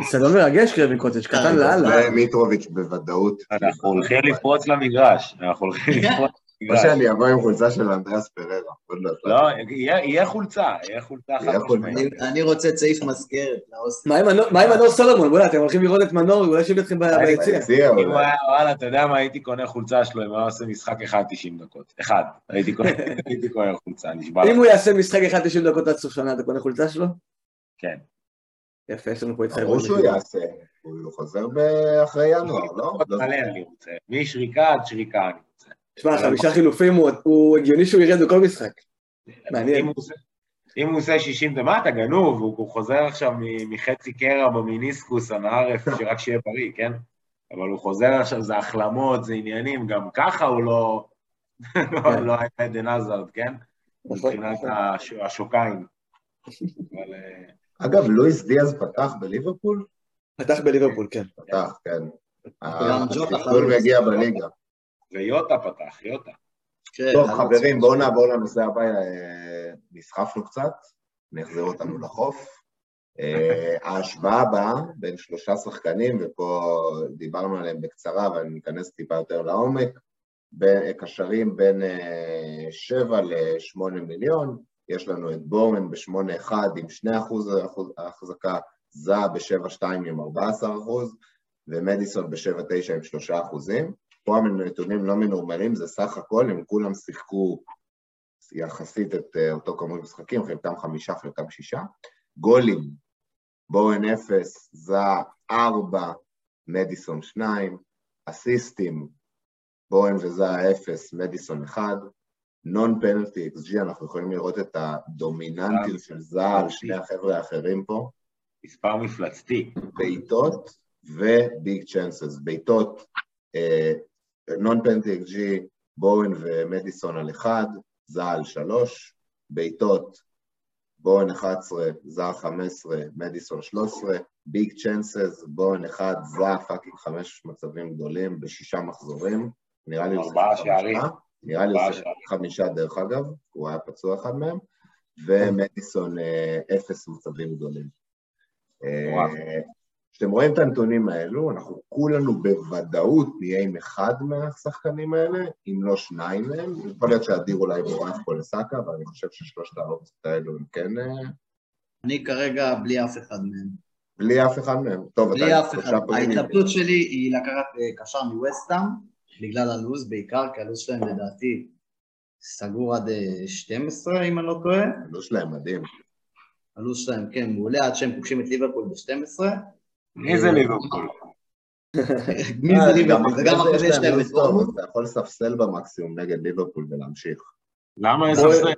אצטדיון מרגש קרייבן קוטג', קטן לאללה. ומיטרוביץ' בוודאות. אנחנו הולכים לפרוץ למגרש, אנחנו הולכים [LAUGHS] לפרוץ או. שאני אבוא עם חולצה של אנדריאס פררה, עוד לא לא. יהיה חולצה, יהיה חולצה חד. משמעית. אני- רוצה את סעיף מזכרת לאוסטר. מה עם מנור- סולומון? בוא'נה, אתם הולכים לראות את מנור, אולי ישב אתכם ב- ביציע. וואלה, אתה יודע מה, הייתי קונה חולצה שלו אם הוא היה עושה משחק אחד 90 דקות. אחד. הייתי קונה חולצה, נשבע אם. הוא יעשה משחק אחד 90 דקות עד סוף שנה, אתה קונה חולצה שלו? כן. יפה, יש לנו פה ברור התחייבות. שהוא יעשה, הוא חוזר ב- אחרי ינואר, לא? לא רוצה. משריקה עד שריקה אני רוצה. שמע, חמישה חילופים, הוא- הגיוני שהוא ירד בכל משחק. מעניין. אם הוא עושה- אם הוא עושה 60 ומה, אתה גנוב, הוא חוזר עכשיו מחצי קרע במיניסקוס הנערף, [LAUGHS] שרק שיהיה בריא, כן? אבל הוא חוזר עכשיו, זה החלמות, זה עניינים, גם ככה הוא לא... [LAUGHS] לא- לא היה עדן עזרד, כן? נכון, מבחינת נכון. הש- השוקיים. אבל אה, אגב, לואיס דיאז פתח בליברפול? פתח בליברפול, כן. פתח, כן. ג'וטה החיסול חלוץ. מגיע בליגה. ויוטה פתח, יוטה. כן, טוב. חברים, בואו נעבור לנושא הבא. אה, נסחפנו קצת, נחזיר אותנו לחוף. אה, [LAUGHS] ההשוואה הבאה בין שלושה שחקנים, ופה דיברנו עליהם בקצרה, אבל ניכנס טיפה יותר לעומק, ב- קשרים בין אה, 7 ל-8 מיליון, יש לנו את בורמן ב-8.1 עם 2 אחוז החזקה, זעה ב-7.2 עם 14 אחוז, ומדיסון ב-7.9 עם 3 אחוזים. פה הנתונים לא מנורמלים, זה סך הכל, הם כולם שיחקו יחסית את אה, אותו כמות משחקים, חלקם חמישה, חלקם שישה. גולים, בורן אפס, זע ארבע, מדיסון שניים, אסיסטים, בואן וזאהה אפס, מדיסון אחד, non penalty xG, אנחנו יכולים לראות את הדומיננטיות של על שני החבר'ה האחרים פה, מספר מפלצתי. בעיטות ו big chances. בעיטות, non penalty xG, בואן ומדיסון על אחד, זאהה על שלוש, בעיטות, בואן 11, זאהה 15, מדיסון 13, ביג צ'אנסס, בורן 1, זע פאקינג חמש מצבים גדולים בשישה מחזורים, נראה לי הוא ארבעה שיחק שערים. חמישה. נראה לי הוא שיחק. חמישה דרך אגב, הוא היה פצוע אחד מהם, ומדיסון אה, אפס מצבים גדולים. אה, כשאתם רואים את הנתונים האלו, אנחנו כולנו בוודאות נהיה עם אחד מהשחקנים האלה, אם לא שניים מהם. יכול להיות שאדיר אולי בורח פה לסאקה, אבל אני חושב ששלושת האופציות האלו הם כן... אה, אני כרגע בלי אף אחד מהם. בלי אף אחד מהם. טוב, בלי אף אחד. ההתלבטות שלי היא לקחת אה, קשר מווסטהאם, בגלל הלו"ז בעיקר, כי הלו"ז שלהם לדעתי סגור עד אה, 12, אם אני לא טועה. הלו"ז שלהם מדהים. הלו"ז שלהם, כן, מעולה, עד שהם פוגשים את ליברפול ב-12. מי זה ליברפול? מי זה אה, ליברפול? [LAUGHS] וגם אחרי זה יש להם את לו"ז טוב, בורמוט. אז אתה יכול לספסל במקסימום נגד ליברפול ולהמשיך. למה יש בוא- ספסל?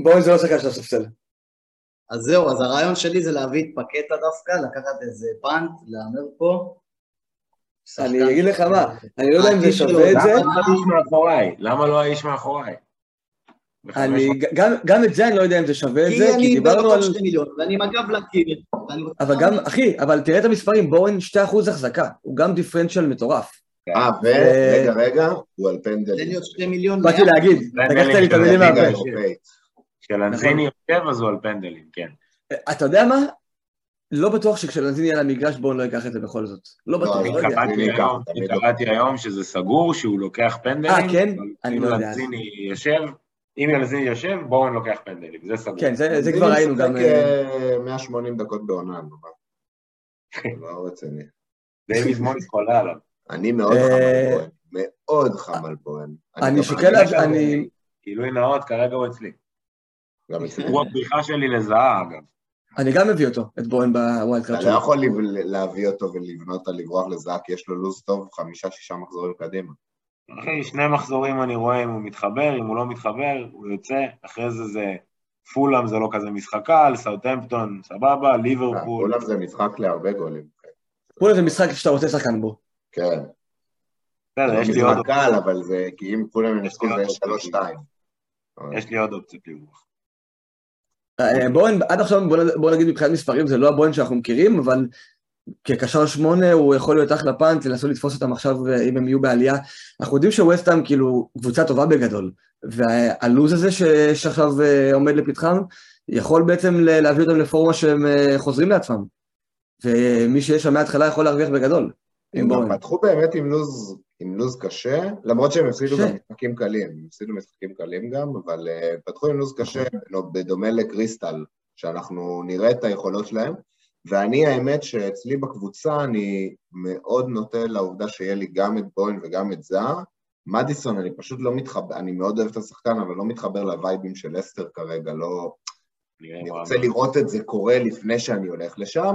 בואו זה לא שחקן של הספסל. אז זהו, אז הרעיון שלי זה להביא את פקטה דווקא, לקחת איזה פאנט, להמר פה. אני אגיד לך מה, אני לא יודע אם זה שווה את זה, למה לא האיש מאחוריי? למה לא האיש מאחוריי? אני, גם, גם את זה אני לא יודע אם זה שווה את כי זה, כי אני דיברנו בטוח על... שני מיליון, ואני עם הגב לקיר. אבל גם, אחי, אבל תראה את המספרים, בואן 2% החזקה, הוא גם דיפרנציאל מטורף. אה, ורגע, רגע, הוא על תן לי. עוד שני מיליון. באתי. להגיד, לקחת לי את המילים מהפה. כשלנזיני יושב אז הוא על פנדלים, כן. אתה יודע מה? לא בטוח שכשלנזיני יהיה על המגרש בואו לא ייקח את זה בכל זאת. לא בטוח, אני לא יודע. קראתי אני היום- שזה סגור, שהוא לוקח פנדלים. אה, כן? אני אם לא יודע. לנזיני יושב, אם לנזיני יושב, בואו נלוקח פנדלים, זה סגור. כן, זה, זה אני כבר ראינו גם... משחק, אה, אה, 180 דקות בעונה, נו, מה? לא רציני. דייוויד מויס חולה עליו. אני מאוד חם אה, על בוהן, מאוד חם על בוהן. אני שוקל, אני... גילוי נאות, כרגע הוא אצלי. הוא הבדיחה שלי לזהה, אגב. אני גם מביא אותו, את בוהן בווילד אתה קארד לא. יכול להביא אותו ולבנות על לברוח לזהה, כי יש לו לו"ז טוב, חמישה-שישה מחזורים קדימה. אחי, שני מחזורים אני רואה אם הוא מתחבר, אם הוא לא מתחבר, הוא יוצא, אחרי זה זה פולאם זה לא כזה משחק קל, סאוטהמפטון, סבבה, ליברפול. כולם זה משחק להרבה גולים. כולה זה משחק שאתה רוצה שחקן בו. כן. בסדר, יש זה לי עוד משחק קל, אבל זה, כי אם כולם ינצחו זה עוד יהיה שלוש-שתיים. יש לי עוד אופציות לברוח. אה, בוהן, עד עכשיו, בוא נ- בוא נגיד מבחינת מספרים, זה לא הבוהן שאנחנו מכירים, אבל כקשר שמונה הוא יכול להיות אחלה פאנט, לנסות לתפוס אותם עכשיו אה, אם הם יהיו בעלייה. אנחנו יודעים שווסטהאם כאילו קבוצה טובה בגדול, והלו"ז הזה ש- שעכשיו אה, עומד לפתחם, יכול בעצם להביא אותם לפורמה שהם אה, חוזרים לעצמם. ומי שיש שם מההתחלה יכול להרוויח בגדול. הם. גם פתחו באמת עם לו"ז, עם לו"ז קשה, למרות שהם הפסידו. גם משחקים קלים, הם הפסידו משחקים קלים גם, אבל פתחו עם לו"ז קשה, לא, בדומה לקריסטל, שאנחנו נראה את היכולות שלהם, ואני האמת שאצלי בקבוצה אני מאוד נוטה לעובדה שיהיה לי גם את בוין וגם את זהר. מדיסון, אני פשוט לא מתחבר, אני מאוד אוהב את השחקן, אבל לא מתחבר לווייבים של אסטר כרגע, לא... אני מה- רוצה לראות את זה קורה לפני שאני הולך לשם,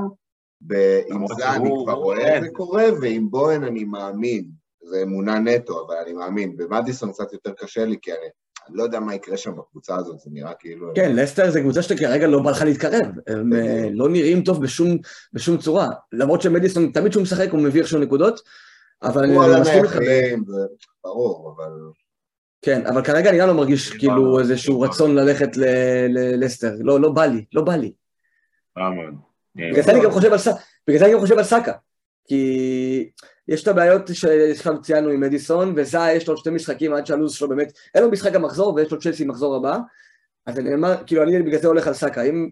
ועם זה אני שהוא- כבר הוא רואה את. זה קורה, ועם בוהן אני מאמין. זה אמונה נטו, אבל אני מאמין. במדיסון קצת יותר קשה לי, כי אני, אני לא יודע מה יקרה שם בקבוצה הזאת, זה נראה כאילו... כן, לסטר זה קבוצה שכרגע לא בא לך להתקרב, הם אה, לא נראים טוב בשום, בשום צורה, למרות שמדיסון, תמיד כשהוא משחק הוא מביא איכשהו נקודות, אבל אני הוא על מסכים המאחרים, זה ברור, אבל... כן, אבל כרגע אני גם לא מרגיש כאילו איזשהו רצון ללכת ל- ללסטר, לא, לא בא לי, לא בא לי. בגלל זה אני גם חושב על סאקה, כי יש את הבעיות שעכשיו ציינו עם מדיסון, וזה יש לו עוד שתי משחקים עד שהלו"ז שלו באמת, אין לו משחק המחזור ויש לו צ'לסי מחזור הבא, אז אני אומר, כאילו אני בגלל זה הולך על סאקה, אם,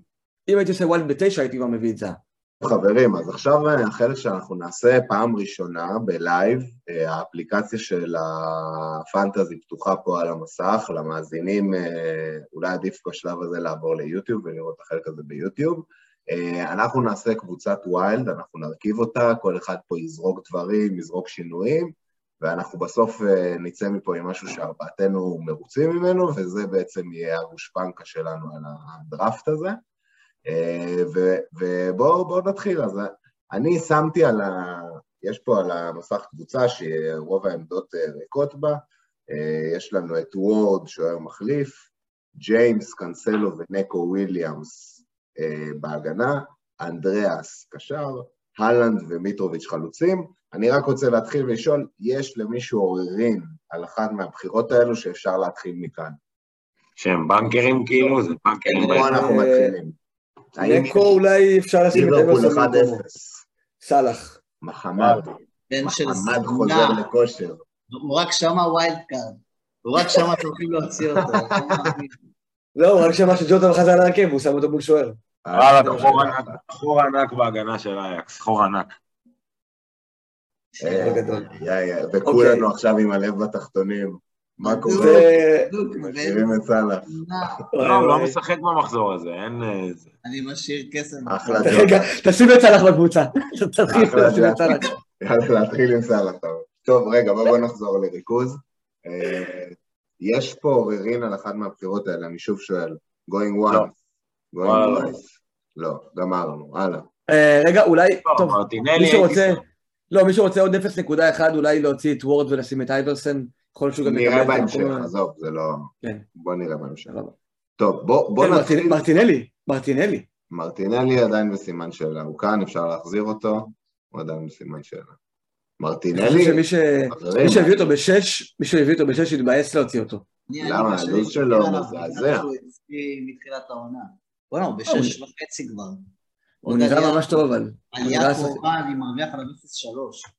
אם הייתי עושה wild בתשע הייתי כבר מביא את זה. חברים, אז עכשיו אה, החלק שאנחנו נעשה פעם ראשונה ב live, אה, האפליקציה של ה fantasy פתוחה פה על המסך, למאזינים אה, אולי עדיף בשלב הזה לעבור ליוטיוב ולראות את החלק הזה ביוטיוב. אה, אנחנו נעשה קבוצת wild, אנחנו נרכיב אותה, כל אחד פה יזרוק דברים, יזרוק שינויים, ואנחנו בסוף אה, נצא מפה עם משהו שארבעתנו מרוצים ממנו, וזה בעצם יהיה הגושפנקה שלנו על הדראפט הזה. אה, ובואו בואו נתחיל. אז אני שמתי על ה... יש פה על המסך קבוצה שרוב העמדות ריקות בה. יש לנו את וורד, שוער מחליף, ג'יימס, קאנסלו ונקו וויליאמס בהגנה, אנדריאס קשר, הלנד ומיטרוביץ' חלוצים. אני רק רוצה להתחיל ולשאול, יש למישהו עוררין על אחת מהבחירות האלו שאפשר להתחיל מכאן? שהם בנקרים כאילו, זה בנקרים. פה אנחנו אה, מתחילים. האם נקו אולי אפשר לשים את ליברפול 1-0, במקומו. סאלח. מחמד, בן של מחמד זונה. חוזר לכושר. הוא רק שמה wild card. הוא רק שמה שהולכים להוציא אותו. לא. לא, הוא רק שמע שג'וטה חזר להרכב, הוא שם אותו מול שוער. וואלה, אה, חור ענק, בהגנה של אייקס, חור ענק. אה, יא, אוקיי. וכולנו עכשיו עם הלב בתחתונים. מה קורה? משאירים את סאלח. לא, הוא לא משחק במחזור הזה, אין... אה. אני משאיר כסף. אחלה רגע, ג'וטה. תשים את סאלח בקבוצה. יאללה, להתחיל עם סאלח. טוב. רגע, בואו בוא נחזור לריכוז. יש פה עוררין על אחת מהבחירות האלה, אני שוב שואל. going לא. once. going וואלה. לא, גמרנו, הלאה. אה, רגע, אולי, לא, טוב, מרטינלי מישהו הייתי רוצה, שם. לא, מישהו רוצה עוד 0.1, אולי להוציא את וורד ולשים את אייברסן? יכול להיות שהוא גם נראה יקבל את בהמשך, המקום- עזוב, זה לא... כן. בוא נראה בהמשך. טוב, בוא בוא כן, נתחיל. מרטינ- מרטינלי, מרטינלי. מרטינלי עדיין בסימן שאלה, הוא כאן, אפשר להחזיר אותו, הוא עדיין בסימן שאלה. אני מרטינלי, חושב שמי מי שהביא אותו בשש, מי שהביא אותו בשש התבאס להוציא אותו. למה? הלו"ז שלו מזעזע. מתחילת העונה. בוא'נה, הוא בשש וחצי כבר. הוא נראה ממש טוב אבל. עלייה נראה קרובה, אני מרוויח עליו 0-3.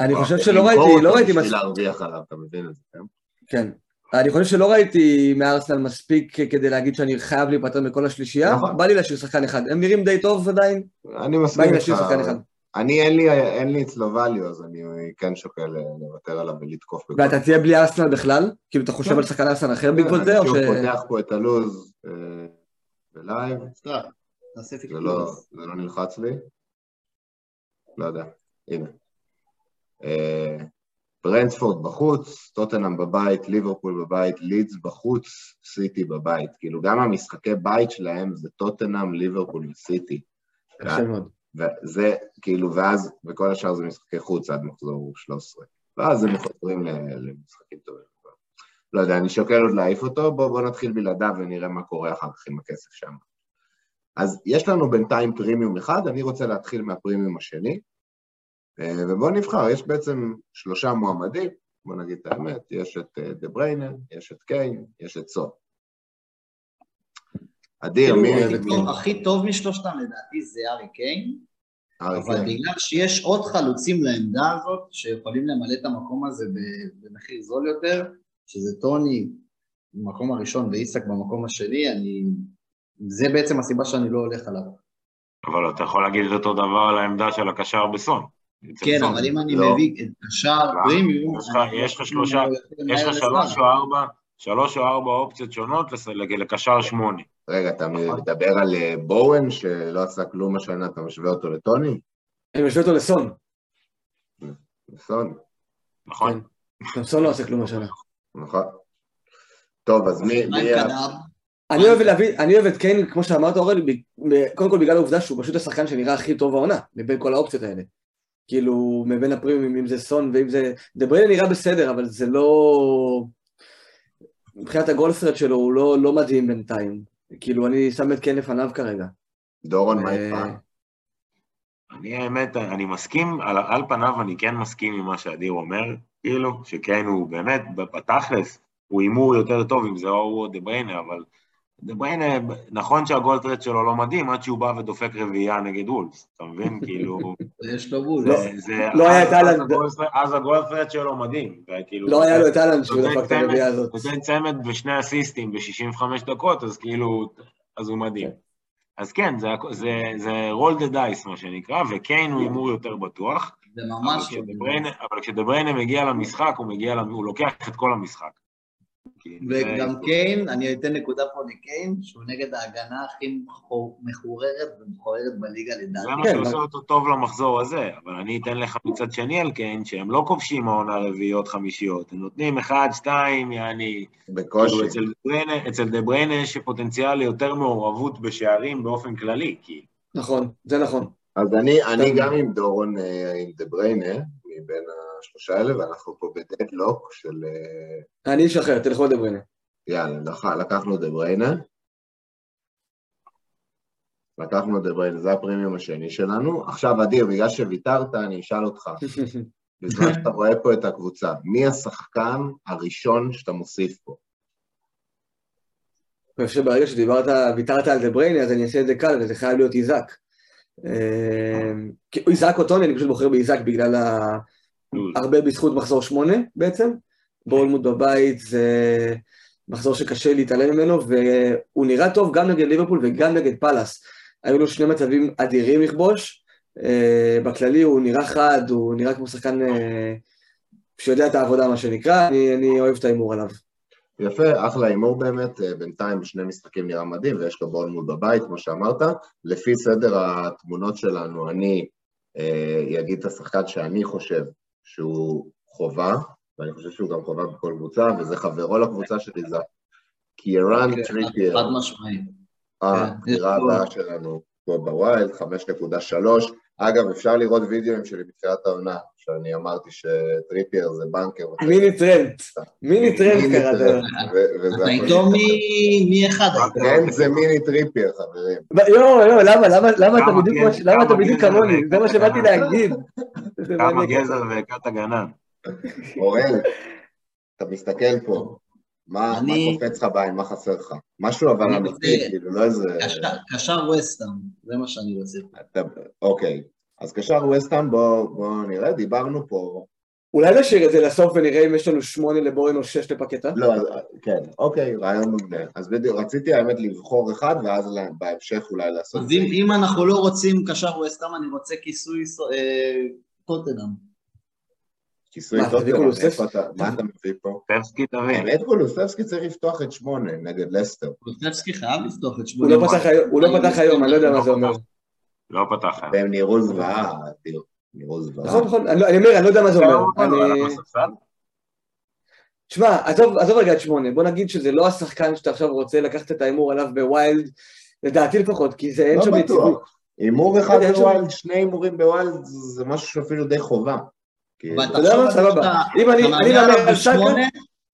אני חושב וואו, שלא ראיתי, לא ראיתי בשביל מספיק, להרוויח עליו, אתה מבין את זה, כן? כן. אני חושב שלא ראיתי מארסנל מספיק כדי להגיד שאני חייב להיפטר מכל השלישייה, נכון. בא לי להשאיר שחקן אחד. הם נראים די טוב עדיין, אני מסכים איתך. אני, אין לי, אין לי אצלו value, אז אני כן שוקל לוותר עליו ולתקוף. ואתה תהיה בלי ארסנל בכלל? כאילו אתה חושב כן. על שחקן ארסנל אחר בעקבות זה, או אני ש... פותח פה את הלו"ז אה, ב live, זה לא. זה לא נלחץ לי. לא יודע, הנה. אה, ברנדפורד בחוץ, טוטנאם בבית, ליברפול בבית, לידס בחוץ, סיטי בבית. כאילו גם המשחקי בית שלהם זה טוטנאם, ליברפול וסיטי. קשה מאוד. וזה, כאילו, ואז, וכל השאר זה משחקי חוץ עד מחזור 13. ואז הם חוזרים למשחקים טובים. לא יודע, אני שוקל עוד להעיף אותו, בואו בוא נתחיל בלעדיו ונראה מה קורה אחר כך עם הכסף שם. אז יש לנו בינתיים פרימיום אחד, אני רוצה להתחיל מהפרימיום השני, אה, ובואו נבחר, יש בעצם שלושה מועמדים, בואו נגיד את האמת, יש את אה, דה בריינר, יש את קיין, יש את סון. אדיר, מי... טוב, הכי טוב משלושתם לדעתי זה ארי קיין, אבל. בגלל שיש עוד חלוצים לעמדה הזאת, שיכולים למלא את המקום הזה במחיר זול יותר, שזה טוני במקום הראשון ואיסק במקום השני, אני... זה בעצם הסיבה שאני לא הולך עליו. אבל אתה יכול להגיד את אותו דבר על העמדה של הקשר בסון. כן. אבל אם אני לא. מביא את למה? פרימיום... יש לך- אני יש לך לא שלושה- יותר יש לך שלוש. או ארבע, שלוש או ארבע אופציות שונות לקשר שמונה. רגע, אתה מדבר על אה, בואן שלא עשה כלום השנה, אתה משווה אותו לטוני? אני משווה אותו לסון. נכון, נכון? כן. גם סון לא עושה כלום השנה. נכון. טוב, אז מי... מי? אני אוהב להביא, אני אוהב את קיין, כמו שאמרת ב- קודם כל בגלל העובדה שהוא פשוט השחקן שנראה הכי טוב בעונה, מבין כל האופציות האלה. כאילו, מבין הפרימיום, אם זה סון ואם זה... דה בריינה נראה בסדר, אבל זה לא... מבחינת הגולפרד שלו הוא לא, לא מדהים בינתיים. כאילו, אני שם את קיין לפניו כרגע. דורון, מה אה, איתך? אני האמת, אני מסכים, על, על פניו אני כן מסכים עם מה שאדיר אומר, כאילו, שכן הוא באמת, בתכלס, הוא הימור יותר טוב אם זה או הוא או דה בריינה, אבל דה בריינה, נכון שהגולדטרט שלו לא מדהים, עד שהוא בא ודופק רביעייה נגד וולס, אתה מבין? [LAUGHS] כאילו, יש לו בול. לא. לא היה אז- את אהלנד. אז הגולדטרט שלו מדהים, וכאילו, לא היה לו את אהלן שהוא דפק את הרביעייה הזאת. נותן צמד בשני אסיסטים ב-65 דקות, אז כאילו, אז הוא מדהים. אז כן, זה, הכ- זה, זה roll the dice, מה שנקרא, וקיין הוא הימור יותר בטוח. זה אבל ממש לא. כשדבריינה- אבל כשדבריינה מגיע למשחק, הוא מגיע, למ- הוא לוקח את כל המשחק. כאילו, זה- וגם קיין, אני אתן נקודה פה לקיין, שהוא נגד ההגנה הכי מחור- מחוררת ומכוערת בליגה זה לדעתי. מה כן, שעושה אותו טוב למחזור הזה, אבל אני אתן לך מצד שני על קיין, שהם לא כובשים העונה רביעיות חמישיות, הם נותנים אחד, שתיים, יעני, בקושי. כאילו אצל דה בריינה יש פוטנציאל ליותר מעורבות בשערים באופן כללי, כי נכון, זה נכון. אז אני, אני. גם עם דורון, אה, עם דה בריינה, מבין השלושה האלה, ואנחנו פה ב deadlock של... אה, אני איש אחר, תלכו לדה בריינה. יאללה, לק- לקחנו דה בריינה. לקחנו דה בריינה, זה הפרימיום השני שלנו. עכשיו, אדיר, בגלל שוויתרת, אני אשאל אותך, [LAUGHS] בזמן שאתה רואה פה את הקבוצה, מי השחקן הראשון שאתה מוסיף פה? אני חושב שברגע שדיברת, ויתרת על דה בריינה, אז אני אעשה את זה קל, וזה חייב להיות איזק. כי- איזק או טוני, אני פשוט בוחר באיזק בגלל ה... הרבה בזכות מחזור שמונה בעצם. בורנמוט בבית זה מחזור שקשה להתעלם ממנו, והוא נראה טוב גם נגד ליברפול וגם נגד פאלאס. היו לו שני מצבים אדירים לכבוש. אה, בכללי הוא נראה חד, הוא נראה כמו שחקן אה, שיודע את העבודה, מה שנקרא, אני, אני אוהב את ההימור עליו. יפה, אחלה הימור באמת, אה, בינתיים בשני משחקים נראה מדהים, ויש לו בורנמוט בבית, כמו שאמרת. לפי סדר התמונות שלנו, אני אה, אגיד את השחקן שאני חושב שהוא חובה, ואני חושב שהוא גם חובה בכל קבוצה, וזה חברו לקבוצה שלי, זה קיירן אוקיי, טריפייר, חד משמעי. הבחירה יש לו- הבאה שלנו פה ב wild, 5.3. אגב, אפשר לראות וידאוים שלי בתחילת העונה, שאני אמרתי שטריפייר זה בנקר. מיני טרנד, מיני טרנד מיני קראת. אתה. איתו מ- מי-אחד. היית. כן, זה מיני טריפייר, חברים. יואו, יואו, למה, למה, למה אתה בדיוק, כמוני? זה מה שבאתי. להגיד. כמה. גזע והכת הגנה. אוראל, אתה מסתכל פה, מה אני- מה קופץ לך בעין, מה חסר לך? משהו אבל אני אמיתי, רוצה- כאילו, לא איזה... קשר- קשר וסטאם, זה מה שאני רוצה. אתה- אוקיי, אז קשר וסטהאם, בואו בוא נראה, דיברנו פה... אולי נשאיר את זה לסוף ונראה אם יש לנו שמונה לבורן או שש לפקטה? לא, אז- כן, אוקיי, רעיון מעולה. אז בדיוק, רציתי האמת לבחור אחד, ואז לה- בהמשך אולי לעשות... אז אם, אם אנחנו לא רוצים קשר וסטאם, אני רוצה כיסוי אה, טוטנאם. כיסוי מה, טוב, תביא קולוספסקי? איפה אתה- מה אתה מביא פה? טבסקי תביא. האמת קולוספסקי צריך לפתוח את שמונה נגד לסטר. קולוספסקי חייב לפתוח את הוא שמונה. לא פתח היום- הוא לא פתח היום, אני לא יודע מה זה אומר. לא פתח. והם נראו זוועה, נראו זוועה. נכון, נכון, אני לא- אומר, אני לא יודע מה זה אומר. אני- תשמע, עזוב, עזוב רגע את שמונה, בוא נגיד שזה לא השחקן שאתה עכשיו רוצה לקחת את ההימור עליו ב wild, לדעתי לפחות, כי זה אין לא שם יציבות. בטוח. הימור אחד ב wild, שני הימורים ב wild, זה משהו שאפילו די חובה. אבל אתה יודע מה? תחשוב סבבה. שאתה- אם אני אתה מהמר עליו בשמונה,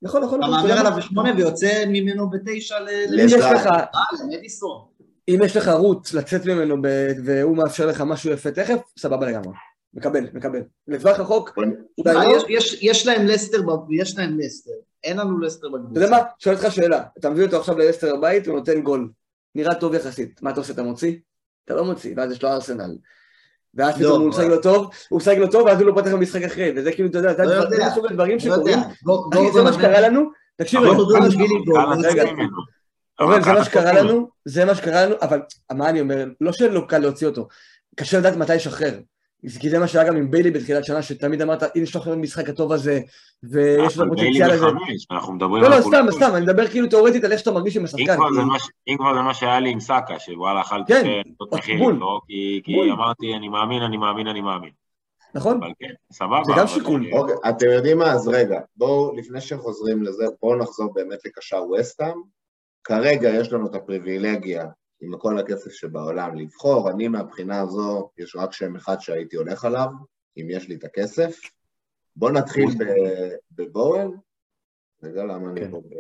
נכון, נכון, אתה נכון, אתה מהמר? עליו בשמונה ויוצא ממנו בתשע ל- אם לש- יש לשלב. לך, אה, למדיסון. אם יש לך רוץ לצאת ממנו והוא מאפשר לך משהו יפה תכף, סבבה לגמרי. מקבל, מקבל. לטווח רחוק, אה. יש- להם לסטר, יש להם לסטר. אין לנו לסטר אתה בקבוצה. יודע מה? שואל אותך שאלה. אתה מביא אותו עכשיו ללסטר הבית, הוא נותן גול. נראה טוב יחסית. מה אתה עושה? אתה מוציא? אתה לא מוציא, ואז יש לו ארסנל. ואז לא, פתאום הוא משחק לו טוב, הוא משחק לו טוב, ואז הוא לא פותח במשחק אחרי, וזה כאילו, אתה יודע, זה לא מסוג הדברים לא. שקורים. אחי, זה מה שקרה לנו, תקשיב. אורן, זה מה שקרה לנו. לנו, זה מה שקרה לנו, אבל מה אני אומר, לא שלא קל להוציא אותו, קשה לדעת מתי לשחרר. כי זה מה שהיה גם עם ביילי בתחילת שנה, שתמיד אמרת, הנה יש לו עכשיו המשחק הטוב הזה, ויש לו פוטנציאל הזה. אנחנו מדברים לא, לא, סתם. סתם, אני מדבר כאילו תיאורטית על איך שאתה מרגיש עם השחקן. ש- אם כבר זה מה שהיה לי עם סאקה, שוואלה אכלתי כן, לעשות בול. מחיר איתו, כי-. אמרתי אני מאמין, אני מאמין, אני מאמין. נכון? אבל כן, סבבה. זה גם שיקול. אוקיי, אתם יודעים מה? אז רגע, בואו, לפני שחוזרים לזה, בואו נחזור באמת לקשר וסטהאם. כרגע יש לנו את הפריבילגיה, עם כל הכסף שבעולם, לבחור. אני מהבחינה הזו, יש רק שם אחד שהייתי הולך עליו, אם יש לי את הכסף. בואו נתחיל בבואל. רגע, למה אני כן. פה ב...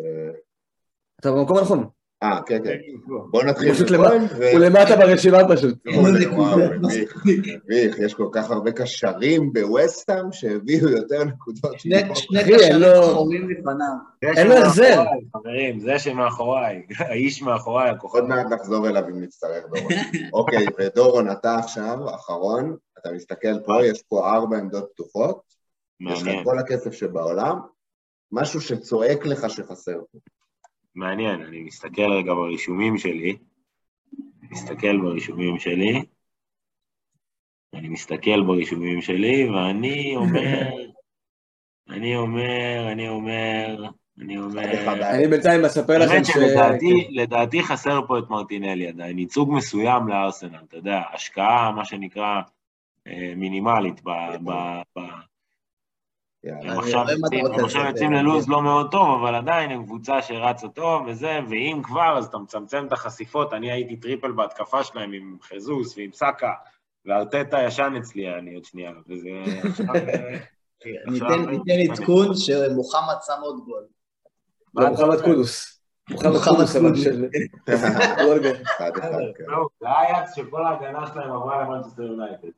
אתה במקום הנכון. אה, כן, כן. בואו נתחיל פשוט. ו- הוא למטה ברשימה פשוט. מביך, יש כל כך הרבה קשרים בווסטהאם שהביאו יותר נקודות. שני- קשרים שחורים לפניו. זה אין לו החזר. חברים, זה שמאחוריי, האיש מאחוריי, הכוכב. עוד מעט נחזור אליו אם נצטרך, דורון. אוקיי, ודורון, אתה עכשיו, אחרון, אתה מסתכל פה, יש פה ארבע עמדות פתוחות, יש לך כל הכסף שבעולם, משהו שצועק לך שחסר פה. מעניין, אני מסתכל רגע ברישומים שלי, מסתכל ברישומים שלי, אני מסתכל ברישומים שלי, ואני אומר, אני אומר, אני אומר, אני אומר... אני בינתיים אספר לכם האמת ש... שלדעתי לדעתי חסר פה את מרטינלי עדיין, ייצוג מסוים לארסנל, אתה יודע, השקעה, מה שנקרא, אה, מינימלית ב... הם עכשיו יוצאים- ללוז לא מאוד טוב, אבל עדיין הם קבוצה שרצה טוב וזה, ואם כבר, אז אתה מצמצם את החשיפות. אני הייתי triple בהתקפה שלהם עם חזוס ועם סאקה, וארטטה ישן אצלי, אני עוד שנייה, וזה עכשיו... אה, ניתן עדכון שמוחמד שם עוד גול. לא, מוחמד קודוס. מוחמד קודוס, אבל. של... זה אייקס שכל ההגנה שלהם עברה למנצ'סטר יונייטד.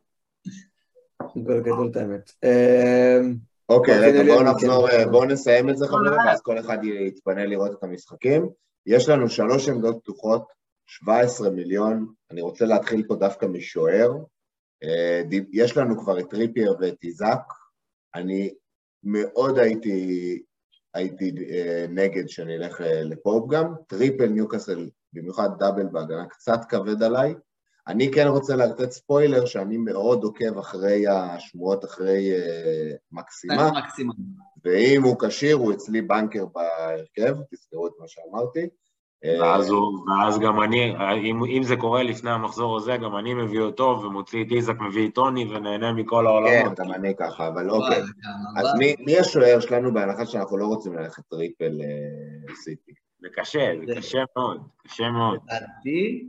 גול גדול את האמת. אוקיי, רגע, בואו נחזור, כן. אה, בואו נסיים את זה חברים, ואז כל אחד יתפנה לראות את המשחקים. יש לנו שלוש עמדות פתוחות, 17 מיליון, אני רוצה להתחיל פה דווקא משוער. אה, יש לנו כבר את טריפייר ואת איזק, אני מאוד הייתי, הייתי אה, נגד שאני אלך לפופ גם, triple ניוקאסל, במיוחד double בהגנה, קצת כבד עליי. אני כן רוצה לתת ספוילר שאני מאוד עוקב אחרי השמועות אחרי אה, מקסימה. ואם הוא כשיר הוא אצלי banker בהרכב, תזכרו את מה שאמרתי. אה, ואז, הוא, ואז גם אני, אם, אם זה קורה לפני המחזור הזה, גם אני מביא אותו ומוציא את איזק, מביא את טוני ונהנה מכל כן, העולמות. גם אני ככה, אבל אוקיי. אז מי, מי השוער שלנו בהנחה שאנחנו לא רוצים ללכת triple אה, סיטי? זה קשה, זה- קשה מאוד, קשה מאוד. לדעתי,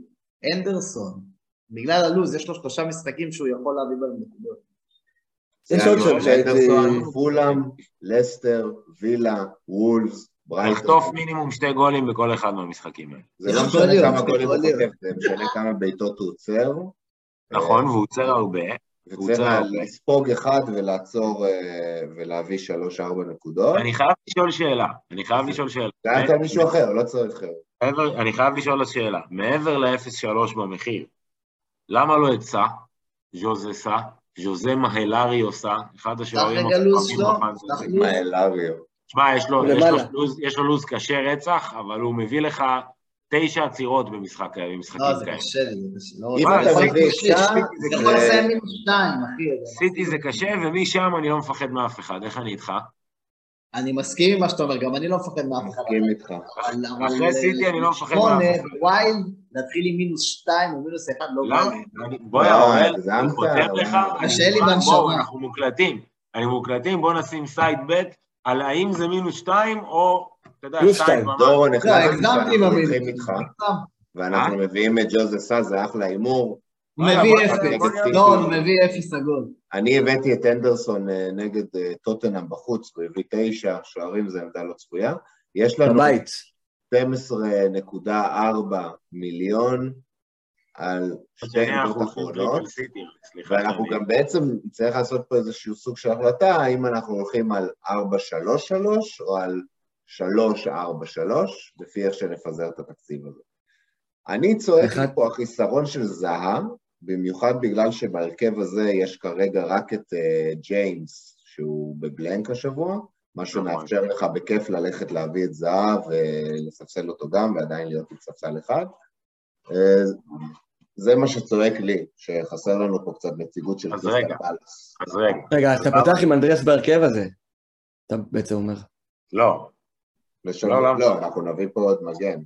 אנדרסון. בגלל הלו"ז, יש לו שלושה משחקים שהוא יכול להביא בהם נקודות. יש עוד שם שהייתי- פולאם, לסטר, וילה, וולפס, ברייטון. לחטוף מינימום שתי גולים בכל אחד מהמשחקים האלה. זה לא יכול משנה כמה גולים הוא. חוטף, זה משנה כמה בעיטות הוא עוצר. נכון, והוא עוצר הרבה, וצריך לספוג אחד ולעצור אה, ולהביא שלוש-ארבע נקודות. אני חייב לשאול שאלה, אני חייב לשאול שאלה. זה היה מישהו אחר, לא צריך... מעבר, אני חייב לשאול שאלה, מעבר ל-0-3 במחיר, למה לא את סע, ז'וזה סע, ז'וזה מהלרי עושה, אחד השוערים הכוכבים שלו, בפנטזי. פתח מה אלאריו? שמע, יש לו, יש, לו. לוז, יש לו לוז קשה רצח, אבל הוא מביא לך תשע עצירות במשחק, במשחקים לא, זה כאלה. קשה לי, זה קשה. לא אם אתה מביא שם, זה יכול לסיים מינוס שתיים, אחי. סיטי זה קשה, ומשם אני לא מפחד מאף אחד, איך אני איתך? אני מסכים עם מה שאתה אומר, גם אני לא מפחד מאף אחד. מסכים איתך. אחרי סיטי אני לא מפחד מאף אחד. wild, להתחיל עם מינוס שתיים או מינוס אחד, לא למה? בא לי. אני- בוא, לא, אוראל, אני כותב לך, קשה לי בנשמה. בואו, אנחנו מוקלטים. אני מוקלטים, בוא נשים side bet על האם זה מינוס שתיים, או, אתה יודע, פלוס שתיים שתיים. ומעלה. דורון, עם שאנחנו המינוס. הולכים איתך, ואנחנו מביאים את ג'וזה סא, זה אחלה הימור. הוא מביא אפס. לא, הוא מביא אפס עגול. אני הבאתי את אנדרסון אה, נגד אה, טוטנאם בחוץ, הוא הביא תשע שוערים, זו עמדה לא צפויה. יש לנו בבית. 12.4 מיליון על שתי עמדות אחרונות. ואנחנו גם בעצם צריך לעשות פה איזשהו סוג של החלטה, האם אנחנו הולכים על 4-3-3 או על 3-4-3, לפי איך שנפזר את התקציב הזה. אני צועק אחד- פה החיסרון של זהה, במיוחד בגלל שבהרכב הזה יש כרגע רק את uh, ג'יימס, שהוא בבלנק השבוע, מה שמאפשר לך בכיף ללכת להביא את זהב ולספסל אותו גם, ועדיין להיות עם ספסל אחד. אה, זה מה שצועק לי, שחסר לנו פה קצת נציגות של אז קריסטל רגע. פלאס. אז רגע, רגע, אז אתה פותח עם אנדריאס בהרכב הזה. אתה בעצם אומר. לא. לא, למה? לא, אנחנו נביא פה עוד מגן.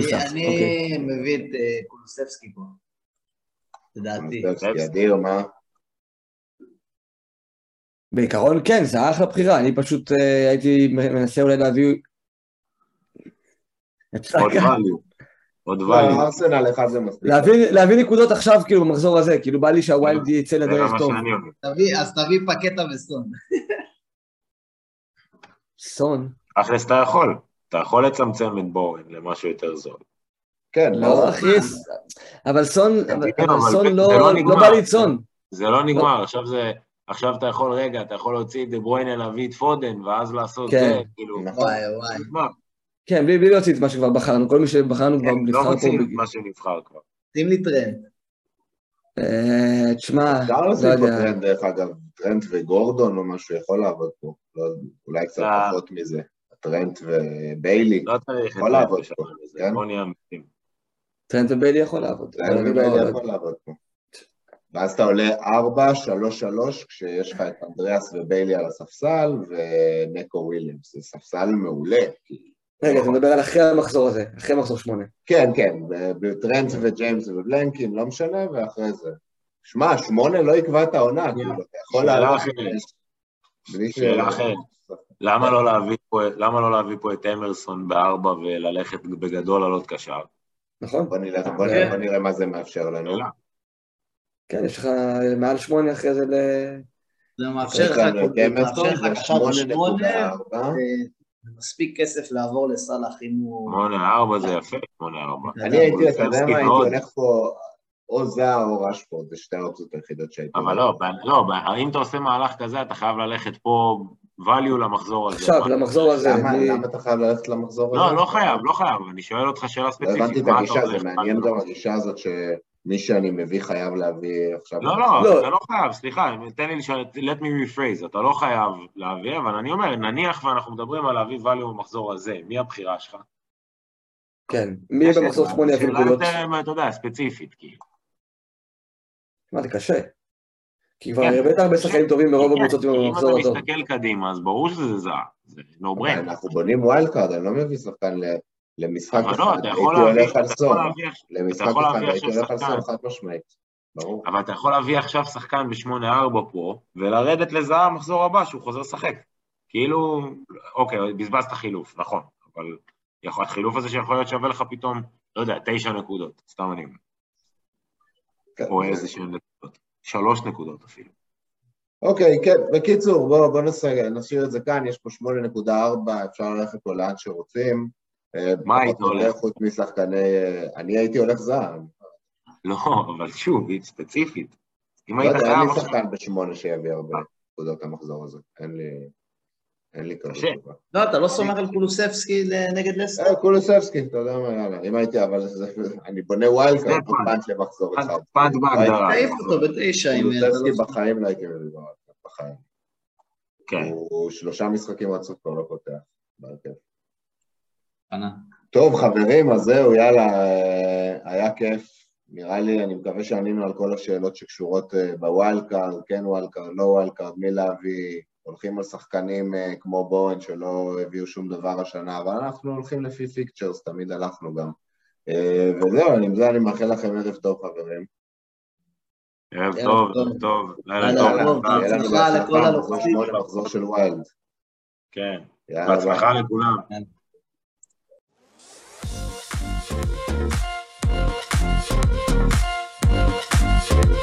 יפתח. אוקיי. אני מביא את אה, קולוספסקי פה. לדעתי. קונסטבסקי אדיר, מה? בעיקרון כן, זה אחלה בחירה, אני פשוט אה, הייתי מנסה אולי להביא... עוד [LAUGHS] value. עוד לא, value. ארסנל אחד זה מספיק. להביא, נקודות עכשיו כאילו במחזור הזה, כאילו בא לי שהווילד יצא לדרך טוב. אז תביא פקטה וסון. סון. תכלס אתה יכול. אתה יכול לצמצם את בורן למשהו יותר זול. כן, לא אחי, אבל סון, אבל סון לא לא לא. בא לי צאן. זה לא נגמר, עכשיו זה... עכשיו אתה יכול, רגע, אתה יכול להוציא את דה ברויינה, להביא את פודן, ואז לעשות כן. זה, כאילו, נכון. וואי וואי. כן, בלי בלי להוציא את מה שכבר בחרנו, כל מי שבחרנו כבר כן, לא נבחר פה. רוצים את בג- מה שנבחר כבר. שים לי טרנט. אה, תשמע, אפשר לא לשים פה. טרנד, דרך אגב, טרנד וגורדון או משהו יכול לעבוד פה. לא, אולי קצת אה. פחות מזה. טרנט וביילי. לא צריך את יכול לעבוד פה, הזה, כן? בוא נהיה אמיתיים. טרנט וביילי יכול לעבוד. טרנט אני לא- וביילי יכול לעבוד פה. ואז אתה עולה 4, 3, 3, כשיש לך את אנדריאס וביילי על הספסל, ונקו וויליאמס. זה ספסל מעולה. רגע, אתה מדבר על אחרי המחזור הזה, אחרי מחזור שמונה. כן, כן, בטרנט וג'יימס ובלנקין, לא משנה, ואחרי זה. שמע, שמונה לא יקבע את העונה, כאילו, אתה יכול שאלה לעלות. שאלה אחרת. למה לא להביא פה- למה לא להביא פה את אמרסון בארבע וללכת בגדול על עוד קשר? נכון? בוא נראה, בוא נראה מה זה מאפשר לנו. כן, יש לך מעל שמונה אחרי זה ל... זה מאפשר לך זה קשר בשמונה, 8.4. ומספיק כסף לעבור לסאלח אם הוא... שמונה ארבע זה יפה, שמונה ארבע. אני הייתי, אתה יודע מה, הייתי. הולך פה או זר או רשפורד, זה שתי האופציות היחידות שהייתי... אבל. לא, לא, אם אתה עושה מהלך כזה, אתה חייב ללכת פה value למחזור הזה. עכשיו, למחזור הזה. למה אתה חייב ללכת למחזור הזה? לא, לא חייב, לא חייב, אני שואל אותך שאלה לא ספציפית. הבנתי את הגישה? זה מעניין גם הגישה הזאת שמי שאני מביא חייב להביא עכשיו... לא, לא, לא. אתה לא חייב, סליחה, תן לי לשאול, let me rephrase, אתה לא חייב להביא, אבל אני אומר, נניח ואנחנו מדברים על להביא value במחזור הזה, מי הבחירה שלך? כן, מי במחזור שמונה יביא שאלה נקודות? יותר, אתה יודע, ספציפית, כאילו. מה, זה קשה. כי כבר כן. הבאת הרבה שחקנים טובים ברוב כן, הקבוצות המחזור אם הטוב. אתה מסתכל קדימה, אז ברור שזה זהה, זה אבל brain. אנחנו בונים ווילד קארד, אני לא מביא שחקן ל- למשחק אחד, לא, יכול הייתי הולך על להביא, למשחק אחד הייתי הולך על. סון חד משמעית, ברור. אבל אתה יכול להביא עכשיו שחקן ב-8-4 פה, ולרדת לזהה מחזור הבא שהוא חוזר לשחק. כאילו, אוקיי, בזבזת חילוף, נכון, אבל יכול, החילוף הזה שיכול להיות שווה לך פתאום, לא יודע, תשע נקודות, סתם אני אומר, כן, או זה- איזה שהן נקודות, שלוש נקודות אפילו. אוקיי, כן, בקיצור, בואו בוא נשאיר את זה כאן, יש פה 8.4, אפשר ללכת פה לאן שרוצים. אה, מה היית הולך? חוץ משחקני... אה, אני הייתי הולך זהב. לא, אבל שוב, היא ספציפית. אם לא היית יודע, אין לי. שחקן בשמונה שיביא הרבה נקודות המחזור הזה. אין לי... אין לי קשה. תשובה. לא, אתה לא סומך על קולוסבסקי נגד לסטר? אה, קולוסבסקי, אתה יודע מה, יאללה. אם הייתי, אבל אני בונה wild card, punt. למחזור אחד. punt בהגדרה. תעיף אותו בתשע קולוסבסקי לא- בחיים לא הייתי מביא בחיים. כן. הוא שלושה משחקים רצוף כבר לא פותח. בהרכב. פנה. טוב, חברים, אז זהו, יאללה, אה, היה כיף. נראה לי, אני מקווה שענינו על כל השאלות שקשורות אה, ב wild card, כן wild card, לא wild card, מי להביא, הולכים על שחקנים אה, כמו בואן שלא הביאו שום דבר השנה, אבל אנחנו הולכים לפי fixtures, תמיד הלכנו גם. וזהו, עם זה אני מאחל לכם ערב טוב, חברים. ערב טוב, טוב. ערב טוב. לילה טוב. בהצלחה לכל בהצלחה, מחזור של wild. כן. בהצלחה לכולם. Thank